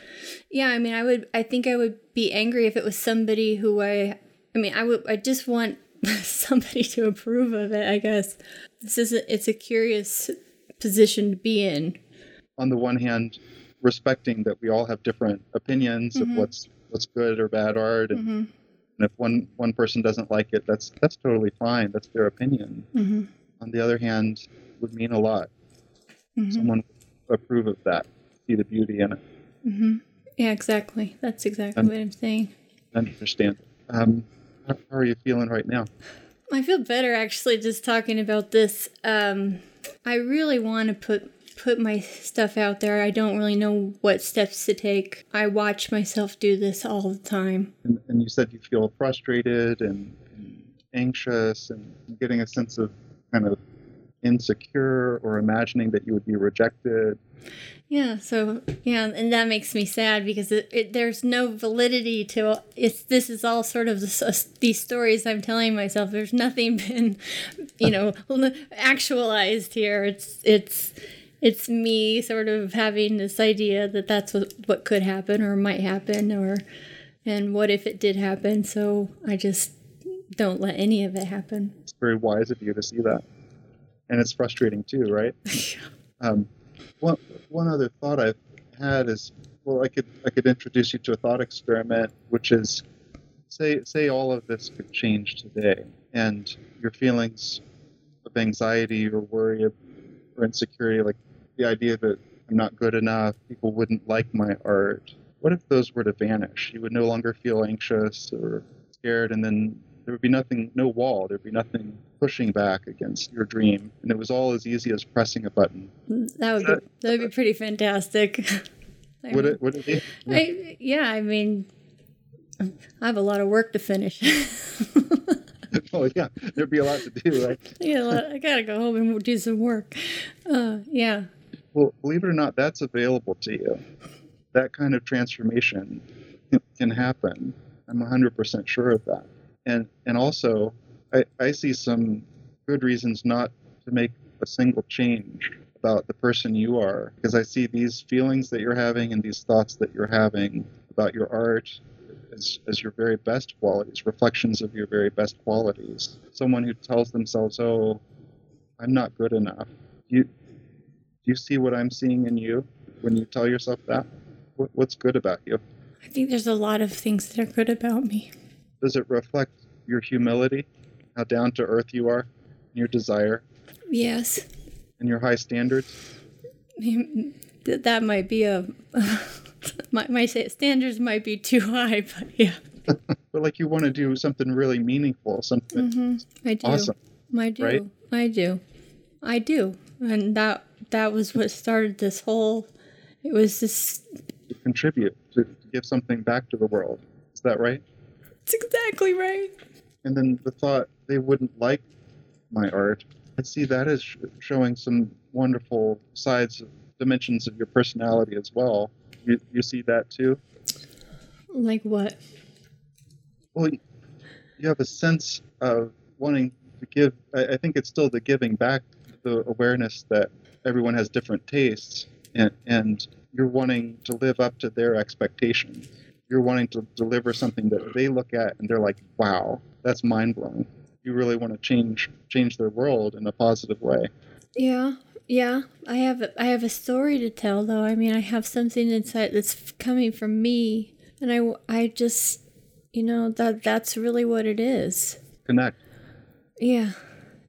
yeah, I mean, I would I think I would be angry if it was somebody who I I mean, I would I just want somebody to approve of it, I guess. This is a, it's a curious position to be in. on the one hand, respecting that we all have different opinions of mm-hmm. what's what's good or bad art, and, mm-hmm. and if one one person doesn't like it, that's that's totally fine. That's their opinion. Mm-hmm. On the other hand, would mean a lot. Someone approve of that, see the beauty in it, Yeah, exactly. That's exactly Um, what I'm saying. I understand. Um, how, how are you feeling right now? I feel better actually just talking about this. Um, I really want to put put my stuff out there. I don't really know what steps to take. I watch myself do this all the time. And, and you said you feel frustrated and, and anxious and getting a sense of kind of insecure or imagining that you would be rejected. Yeah, so yeah, and that makes me sad because it, it, there's no validity to it's. This is all sort of this, uh, these stories I'm telling myself. There's nothing been, you know, actualized here. It's it's it's me sort of having this idea that that's what what could happen or might happen or, and what if it did happen? So I just don't let any of it happen. It's very wise of you to see that. And it's frustrating too, right? um, one, one other thought I've had is well, I could I could introduce you to a thought experiment, which is say say all of this could change today, and your feelings of anxiety or worry or insecurity, like the idea that I'm not good enough, people wouldn't like my art. What if those were to vanish? You would no longer feel anxious or scared, and then there would be nothing, no wall. There'd be nothing pushing back against your dream, and it was all as easy as pressing a button. That would be that would be pretty fantastic. I Would mean- it? Would it be? I, yeah, I mean, I have a lot of work to finish. oh yeah, there'd be a lot to do, right? yeah, I gotta go home and do some work. Uh, yeah, Well, believe it or not, that's available to you. That kind of transformation can- can happen. I'm 100% sure of that. And and also, I, I see some good reasons not to make a single change about the person you are, because I see these feelings that you're having and these thoughts that you're having about your art as, as your very best qualities, reflections of your very best qualities. Someone who tells themselves, "Oh, I'm not good enough." You do you see what I'm seeing in you when you tell yourself that? What, what's good about you? I think there's a lot of things that are good about me. Does it reflect your humility, how down to earth you are, your desire, Yes, and your high standards? that might be a my my standards might be too high, but yeah, But like you want to do something really meaningful, something mm-hmm. I do. awesome. I do. right? I do. I do. And that that was what started this whole. It was this. to contribute, to, to give something back to the world. Is that right? It's exactly right. And then the thought they wouldn't like my art, I see that as sh- showing some wonderful sides, dimensions of your personality as well. You, you see that too? Like what? Well, you have a sense of wanting to give. I, I think it's still the giving back, the awareness that everyone has different tastes, and, and you're wanting to live up to their expectations. You're wanting to deliver something that they look at and they're like, "Wow, that's mind blowing." You really want to change change their world in a positive way. Yeah, yeah. I have a, I have a story to tell though. I mean, I have something inside that's coming from me, and I I just you know that that's really what it is. Connect. Yeah,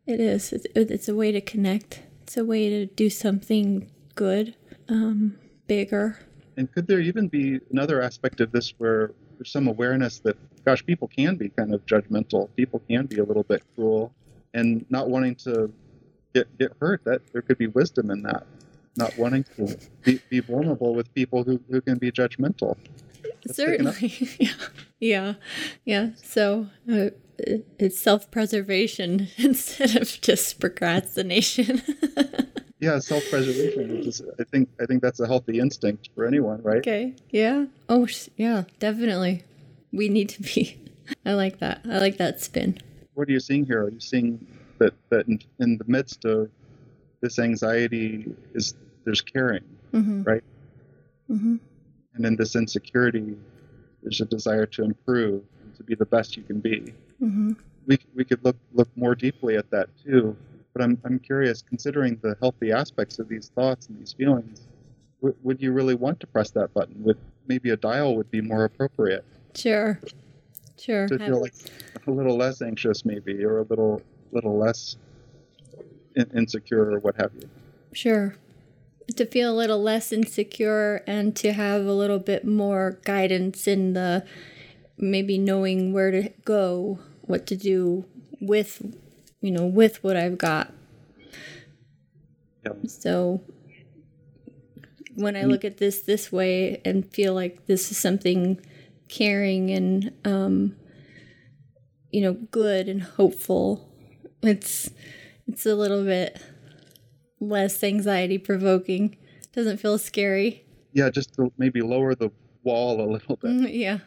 it is. It's, it's a way to connect. It's a way to do something good, um, bigger. And could there even be another aspect of this where there's some awareness that gosh, people can be kind of judgmental. People can be a little bit cruel, and not wanting to get get hurt. That there could be wisdom in that. Not wanting to be, be vulnerable with people who, who can be judgmental. That's. Certainly. yeah. Yeah. Yeah. So uh, it's self preservation instead of just procrastination. Yeah, self-preservation. Which is, I think I think that's a healthy instinct for anyone, right? okay. Yeah. Oh, yeah. Definitely. We need to be. I like that. I like that spin. What are you seeing here? Are you seeing that that in, in the midst of this anxiety is there's caring, Mm-hmm. right? Mm-hmm. And in this insecurity, there's a desire to improve and to be the best you can be. Mm-hmm. We we could look look more deeply at that too. But I'm I'm curious, considering the healthy aspects of these thoughts and these feelings, w- would you really want to press that button? Would maybe a dial would be more appropriate? Sure. Sure. to feel like a little less anxious maybe or a little little less in- insecure or what have you Sure. To feel a little less insecure and to have a little bit more guidance in the maybe knowing where to go, what to do with, you know, with what I've got. Yeah. So when I look at this this way and feel like this is something caring and, um, you know, good and hopeful, it's it's a little bit less anxiety provoking. Doesn't feel scary. yeah just to maybe lower the wall a little bit Mm, Yeah.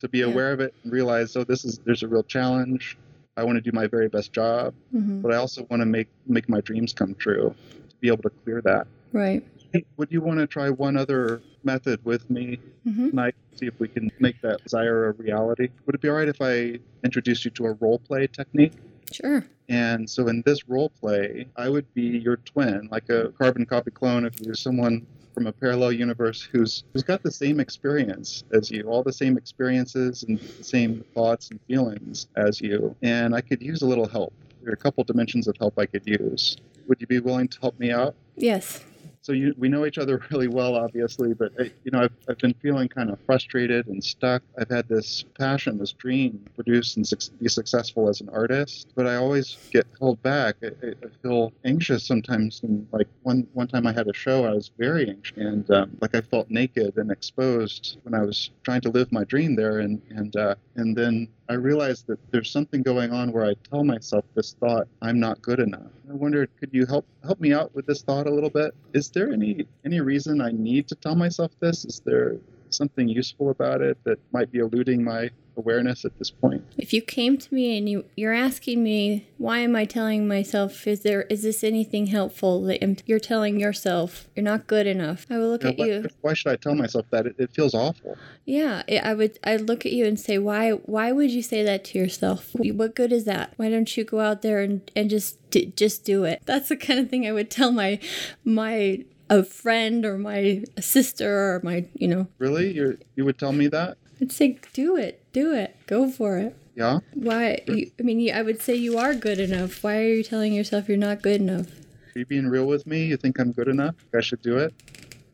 to be aware of it and realize oh this is there's a real challenge i want to do my very best job hmm but i also want to make make my dreams come true to be able to clear that. Right. would you want to try one other method with me hmm tonight see if we can make that desire a reality? Would it be all right if i introduced you to a role play technique Sure. And so in this role play, I would be your twin, like a carbon copy clone of you, someone from a parallel universe who's who's got the same experience as you, all the same experiences and the same thoughts and feelings as you. And I could use a little help. There are a couple dimensions of help I could use. Would you be willing to help me out? Yes. So you, we know each other really well, obviously, but uh, you know I've, I've been feeling kind of frustrated and stuck. I've had this passion, this dream, to produce and suc be successful as an artist, but I always get held back. I, I I feel anxious sometimes. And like one one time I had a show, I was very anxious, and um, like I felt naked and exposed when I was trying to live my dream there, and and uh, and then I realized that there's something going on where I tell myself this thought, I'm not good enough. I wondered, could you help help me out with this thought a little bit? Is there any any reason I need to tell myself this? Is there something useful about it that might be eluding my awareness at this point? If you came to me and you you're asking me why am I telling myself is there is this anything helpful that you're telling yourself you're not good enough? I will look You know, at why, you. why should I tell myself that? It, it feels awful. Yeah, I I would. I look at you and say, "Why? Why would you say that to yourself? What good is that? Why don't you go out there and and just d- just do it?" That's the kind of thing I would tell my my a friend or my sister or my you know. Really? You you would tell me that? I'd say, "Do it, do it, go for it." Yeah. Why? You, I mean, I would say you are good enough. Why are you telling yourself you're not good enough? Are you being real with me? You think I'm good enough? I should do it?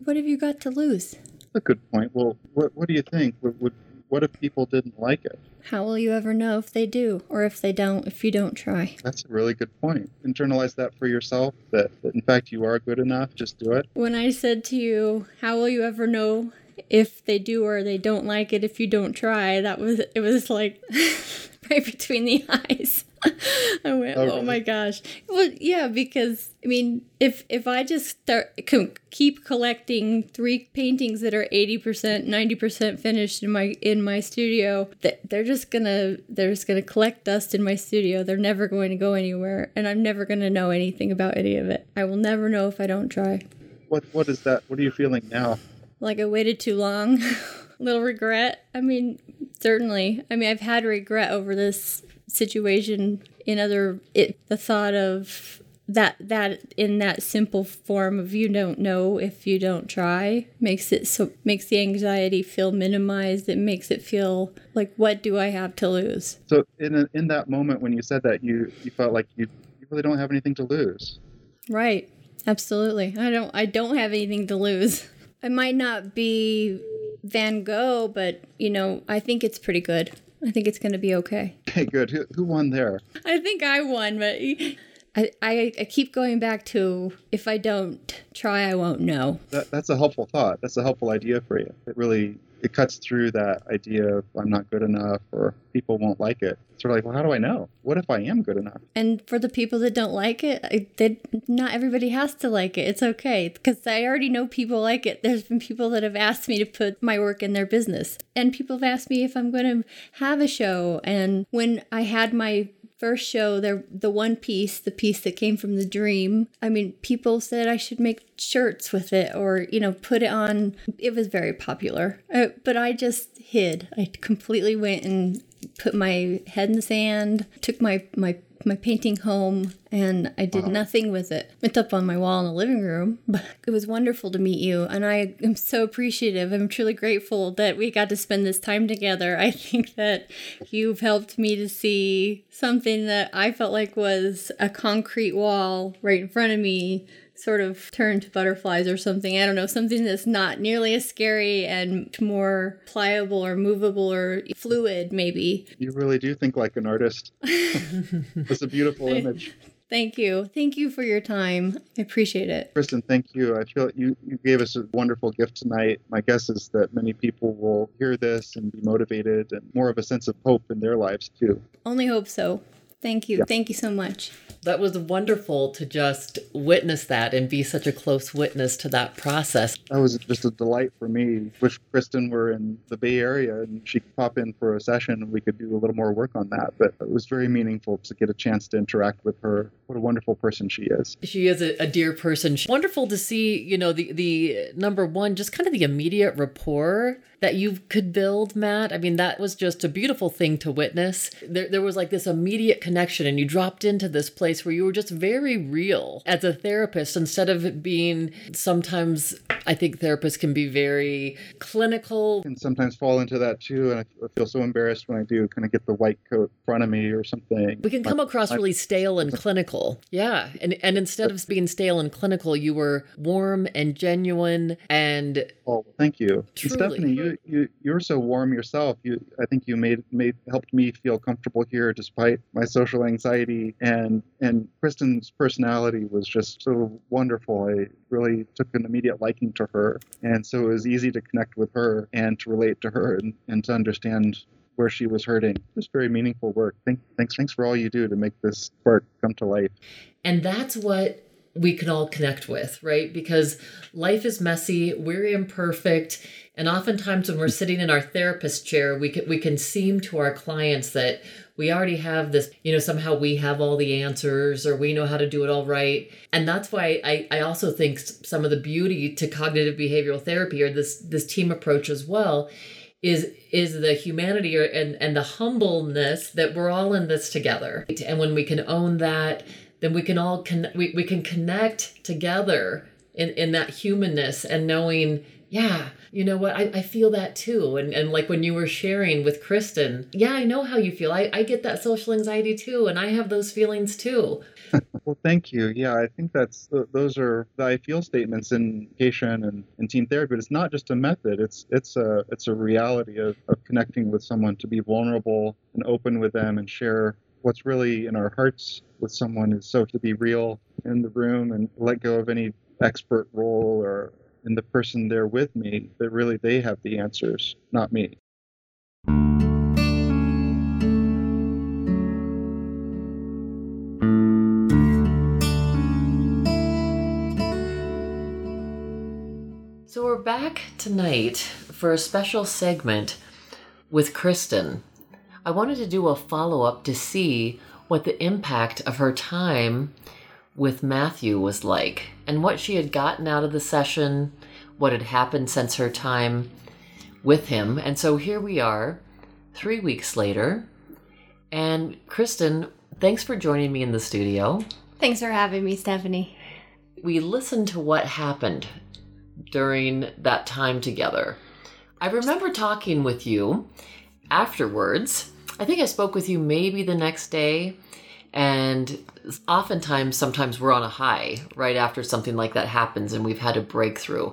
What have you got to lose? That's a good point. Well, what what do you think? Would, would what if people didn't like it? How will you ever know if they do or if they don't? If you don't try. That's a really good point. Internalize that for yourself. That, that in fact you are good enough. Just do it. when I said to you, "How will you ever know if they do or they don't like it if you don't try?" That was it was like right between the eyes. I went, Oh, "Oh my gosh!" Well, yeah, because I mean, if if I just start keep collecting three paintings that are eighty percent, ninety percent finished in my in my studio, that they're just gonna they're just gonna collect dust in my studio. They're never going to go anywhere, and I'm never gonna know anything about any of it. I will never know if I don't try. What what is that? What are you feeling now? Like I waited too long. Little regret. I mean, certainly. I mean, I've had regret over this situation in other it the thought of that that in that simple form of you don't know if you don't try makes it so makes the anxiety feel minimized it makes it feel like what do i have to lose So in a, in that moment when you said that, you you felt like you you really don't have anything to lose. Right. Absolutely. I don't I don't have anything to lose. I might not be Van Gogh, but you know, I think it's pretty good. I think it's going to be okay. Okay, good. Who, who won there? I think I won, but I, I, I keep going back to if I don't try, I won't know. That, that's a helpful thought. That's a helpful idea for you. It really it cuts through that idea of I'm not good enough or people won't like it. It's sort of like, well, how do I know? What if I am good enough? And for the people that don't like it, they, not everybody has to like it. It's okay because I already know people like it. There's been people that have asked me to put my work in their business, and people have asked me if I'm going to have a show. And when I had my first show, there the one piece, the piece that came from the dream. I mean, people said I should make shirts with it or you know put it on. It was very popular, uh, but I just hid. I completely went and put my head in the sand. Took my my my painting home and I did nothing with it. It's up on my wall in the living room, but it was wonderful to meet you. And I am so appreciative. I'm truly grateful that we got to spend this time together. I think that you've helped me to see something that I felt like was a concrete wall right in front of me sort of turn to butterflies or something. I don't know, something that's not nearly as scary and more pliable or movable or fluid, maybe. You really do think like an artist. it's a beautiful image. Thank you. Thank you for your time. I appreciate it. Kristen, thank you. I feel you, you gave us a wonderful gift tonight. My guess is that many people will hear this and be motivated and more of a sense of hope in their lives too. Only hope so. Thank you. Yeah. Thank you so much. That was wonderful to just witness that and be such a close witness to that process. That was just a delight for me. Wish Kristen were in the Bay Area and she could pop in for a session and we could do a little more work on that. But it was very meaningful to get a chance to interact with her. What a wonderful person she is. She is a, a dear person. Wonderful to see, you know, the the number one, just kind of the immediate rapport that you could build, Matt. I mean, that was just a beautiful thing to witness. There, there was like this immediate connection, and you dropped into this place where you were just very real as a therapist instead of being sometimes, I think therapists can be very clinical. And sometimes fall into that too. And I feel so embarrassed when I do kind of get the white coat in front of me or something. We can come across really stale and clinical. Yeah. And, and instead of being stale and clinical, you were warm and genuine and. Oh, thank you. Stephanie, you you you're so warm yourself. You I think you made made helped me feel comfortable here despite my social anxiety and and Kristen's personality was just so wonderful. I really took an immediate liking to her, and so it was easy to connect with her and to relate to her and, and to understand where she was hurting. Just very meaningful work. Thank, thanks, thanks for all you do to make this spark come to life. And that's what we can all connect with, right? Because life is messy, we're imperfect, and oftentimes when we're sitting in our therapist chair, we can we can seem to our clients that we already have this, you know, somehow we have all the answers or we know how to do it all right. And that's why I, I also think some of the beauty to cognitive behavioral therapy or this this team approach as well is is the humanity or, and and the humbleness that we're all in this together. And when we can own that then we can all con- we, we can connect together in, in that humanness and knowing yeah you know what I, I feel that too. And, and like when you were sharing with kristen yeah i know how you feel. I, I get that social anxiety too and i have those feelings too. Well thank you. Yeah i think that's those are the i feel statements in education and, and team therapy but it's not just a method. It's it's a it's a reality of, of connecting with someone to be vulnerable and open with them and share what's really in our hearts with someone is so to be real in the room and let go of any expert role or in the person there with me that really they have the answers, not me. So we're back tonight for a special segment with Kristen. I wanted to do a follow up to see what the impact of her time with Matthew was like and what she had gotten out of the session, what had happened since her time with him. And so here we are, three weeks later. And Kristen, thanks for joining me in the studio. Thanks for having me, Stephanie. We listened to what happened during that time together. I remember talking with you afterwards I think I spoke with you maybe the next day. And oftentimes, sometimes we're on a high right after something like that happens and we've had a breakthrough.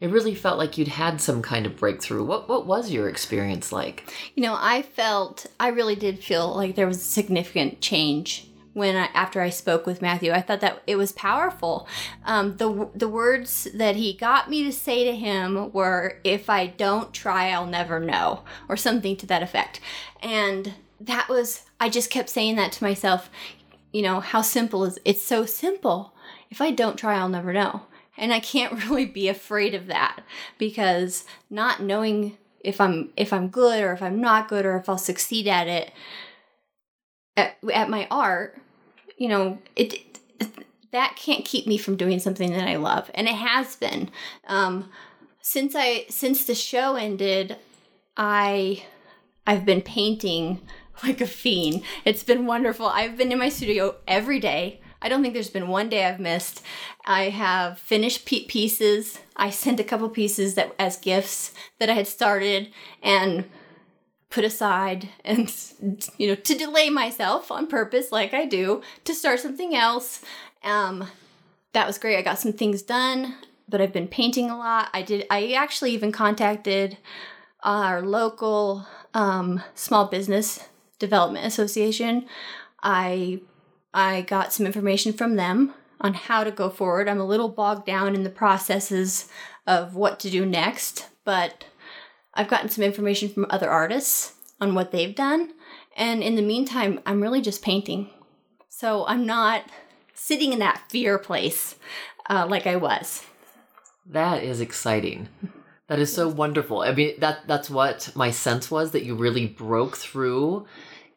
it really felt like you'd had some kind of breakthrough. What what was your experience like? You know, I felt I really did feel like there was a significant change when I, after I spoke with Matthew. I thought that it was powerful. Um, the the words that he got me to say to him were, "If I don't try, I'll never know," or something to that effect. And that was I just kept saying that to myself. You know, how simple is it's so simple. If I don't try, I'll never know. And I can't really be afraid of that because not knowing if I'm if I'm good or if I'm not good or if I'll succeed at it at, at my art, you know, it, it that can't keep me from doing something that I love, and it has been. Um, since I since the show ended, I I've been painting like a fiend. It's been wonderful. I've been in my studio every day. I don't think there's been one day I've missed. I have finished pieces. I sent a couple pieces that as gifts that I had started and put aside and you know to delay myself on purpose like I do to start something else. Um that was great. I got some things done, but I've been painting a lot. I did I actually even contacted our local um, small business development association. I I got some information from them on how to go forward. I'm a little bogged down in the processes of what to do next, but I've gotten some information from other artists on what they've done. And in the meantime, I'm really just painting. So I'm not sitting in that fear place uh, like I was. That is exciting. That is so wonderful. I mean, that that's what my sense was that you really broke through,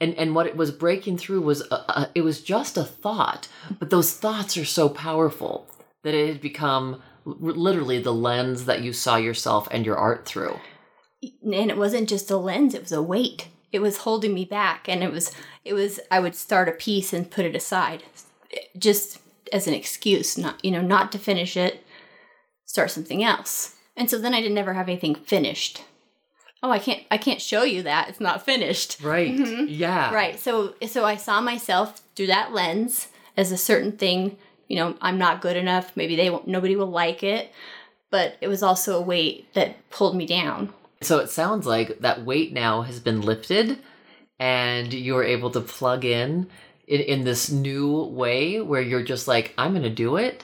and and what it was breaking through was a, a, it was just a thought, but those thoughts are so powerful that it had become literally the lens that you saw yourself and your art through. And it wasn't just a lens it was a weight. It was holding me back and it was it was i would start a piece and put it aside just as an excuse not you know not to finish it start something else. And so then i didn't ever have anything finished. Oh i can't i can't show you that it's not finished. Right. Mm-hmm. Yeah. right. So so i saw myself through that lens as a certain thing you know i'm not good enough maybe they won't nobody will like it but it was also a weight that pulled me down So it sounds like that weight now has been lifted and you're able to plug in, in in this new way where you're just like I'm going to do it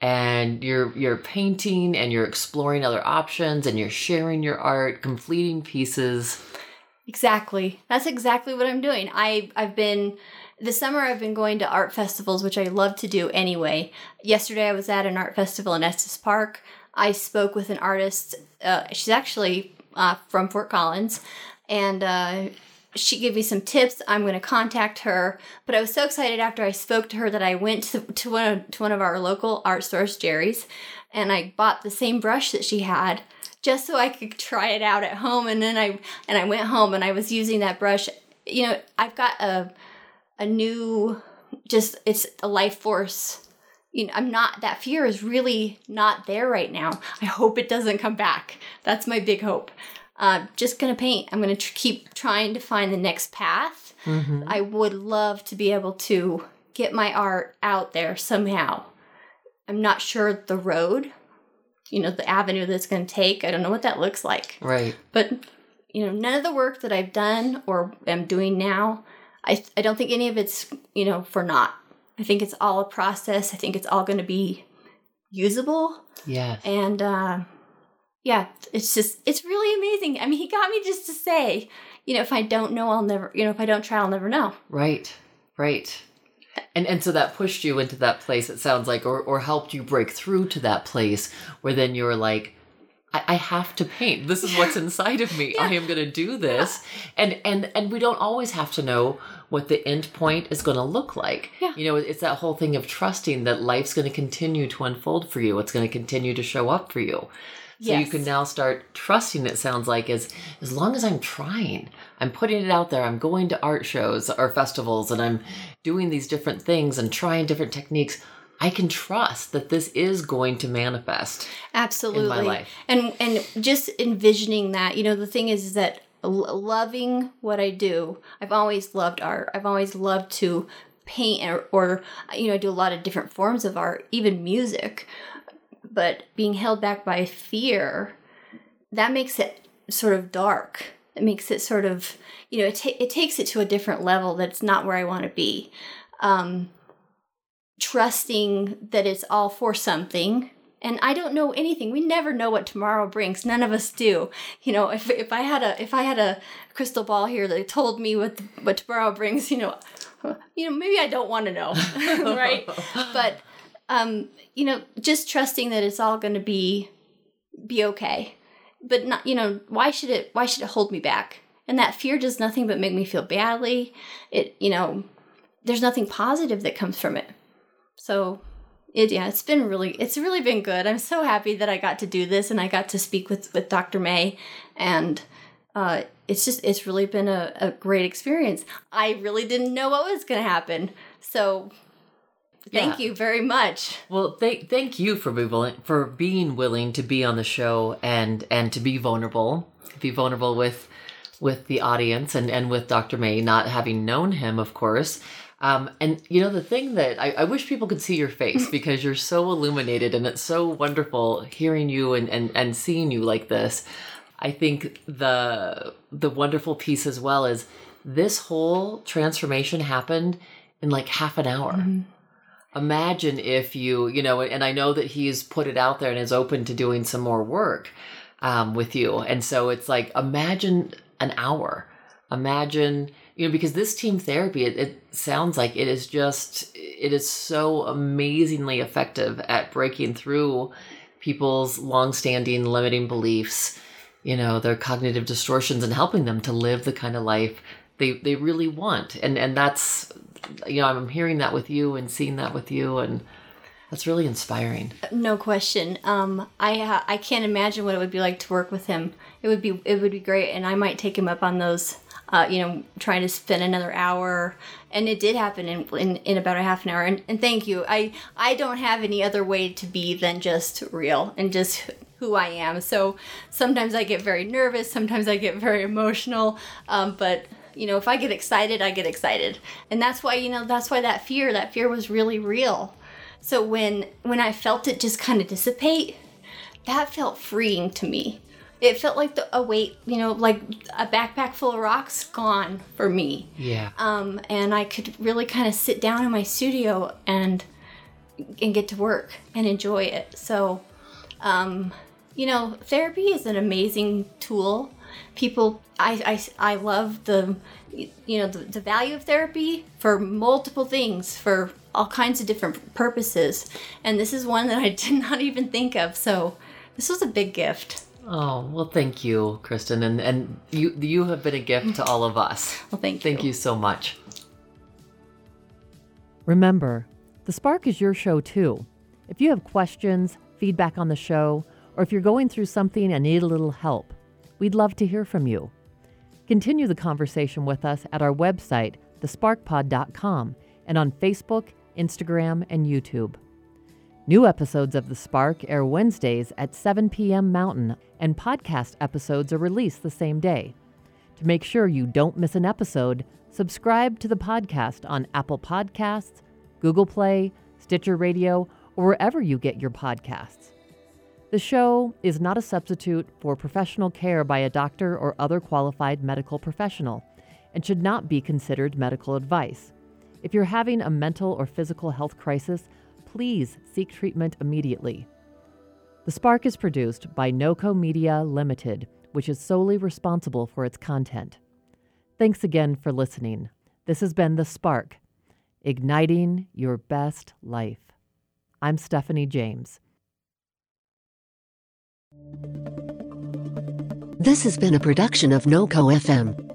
and you're you're painting and you're exploring other options and you're sharing your art, completing pieces. Exactly. That's exactly what I'm doing. I I've been this summer I've been going to art festivals, which I love to do anyway. Yesterday I was at an art festival in Estes Park. I spoke with an artist. Uh, she's actually uh, from Fort Collins, and uh, she gave me some tips. I'm going to contact her. But I was so excited after I spoke to her that I went to, to one of, to one of our local art stores, Jerry's, and I bought the same brush that she had just so I could try it out at home. And then I and I went home and I was using that brush. You know, I've got a a new just it's a life force. You know, I'm not that fear is really not there right now. I hope it doesn't come back. That's my big hope. Uh, just gonna paint. I'm gonna tr- keep trying to find the next path. I would love to be able to get my art out there somehow. I'm not sure the road, you know, the avenue that's going to take. I don't know what that looks like. Right. But, you know, none of the work that I've done or am doing now, I, I don't think any of it's, you know, for naught. I think it's all a process. I think it's all going to be usable. Yeah. And, uh, yeah, it's just, it's really amazing. I mean, he got me just to say, you know, if I don't know, I'll never, you know, if I don't try, I'll never know. Right. Right. And and so that pushed you into that place, it sounds like, or, or helped you break through to that place where then you're like, I, I have to paint. This is what's inside of me. I am gonna do this. And and and we don't always have to know what the end point is gonna look like. Yeah. You know, it's that whole thing of trusting that life's gonna continue to unfold for you. It's gonna continue to show up for you. So you can now start trusting it sounds like as as long as I'm trying, I'm putting it out there, I'm going to art shows or festivals and I'm doing these different things and trying different techniques, I can trust that this is going to manifest. absolutely In my life. and and just envisioning that you know the thing is, is that loving what i do i've always loved art i've always loved to paint or, or you know i do a lot of different forms of art even music but being held back by fear, that makes it sort of dark. It makes it sort of, you know, it, ta- it takes it to a different level that's not where I want to be. Um, trusting that it's all for something and I don't know anything. We never know what tomorrow brings. None of us do. You know, if, if I had a if I had a crystal ball here that told me what what tomorrow brings, you know, you know, maybe I don't want to know, right? but um, you know, just trusting that it's all going to be be okay. But not, you know, why should it why should it hold me back? And that fear does nothing but make me feel badly. It, you know, there's nothing positive that comes from it. So it yeah it's been really it's really been good i'm so happy that i got to do this and i got to speak with with dr may and uh, it's just it's really been a, a great experience i really didn't know what was going to happen so thank Yeah. you very much Well, thank thank you for being willing for being willing to be on the show and and to be vulnerable, be vulnerable with with the audience and and with Dr. May, not having known him, of course. Um, and you know the thing that I, I wish people could see your face because you're so illuminated and it's so wonderful hearing you and, and, and seeing you like this. I think the the wonderful piece as well is this whole transformation happened in like half an hour. Imagine if you you know and i know that he's put it out there and is open to doing some more work um, with you. And so it's like imagine an hour. Imagine you know because this team therapy it, it sounds like it is just it is so amazingly effective at breaking through people's long-standing limiting beliefs you know their cognitive distortions and helping them to live the kind of life they they really want. And and that's you know i'm hearing that with you and seeing that with you and that's really inspiring. No question. Um i i can't imagine what it would be like to work with him. It would be it would be great and i might take him up on those uh, you know, trying to spend another hour, and it did happen in, in, in about a half an hour. And, and thank you. I I don't have any other way to be than just real and just who I am. So sometimes I get very nervous, sometimes I get very emotional, um, but you know, if I get excited, I get excited, and that's why you know that's why that fear that fear was really real. So when when I felt it just kind of dissipate, that felt freeing to me. It felt like the, a weight, you know, like a backpack full of rocks gone for me. yeah Um, and I could really kind of sit down in my studio and and get to work and enjoy it. So, um, you know, therapy is an amazing tool. People, I, I, I love the, you know, the, the value of therapy for multiple things, for all kinds of different purposes. And this is one that I did not even think of. So, this was a big gift. Oh well thank you kristen and and you you have been a gift to all of us Well, thank you. thank you so much Remember, The Spark is your show too. If you have questions, feedback on the show, or if you're going through something and need a little help, we'd love to hear from you. Continue the conversation with us at our website, thesparkpod.com, and on Facebook, Instagram, and YouTube. New episodes of The Spark air Wednesdays at 7 p.m. Mountain, and podcast episodes are released the same day. To make sure you don't miss an episode, subscribe to the podcast on Apple Podcasts, Google Play, Stitcher Radio, or wherever you get your podcasts. The show is not a substitute for professional care by a doctor or other qualified medical professional and should not be considered medical advice. If you're having a mental or physical health crisis, please seek treatment immediately. The Spark is produced by NOCO Media Limited, which is solely responsible for its content. Thanks again for listening. This has been The Spark, igniting your best life. I'm Stephanie James. This has been a production of NoCo FM.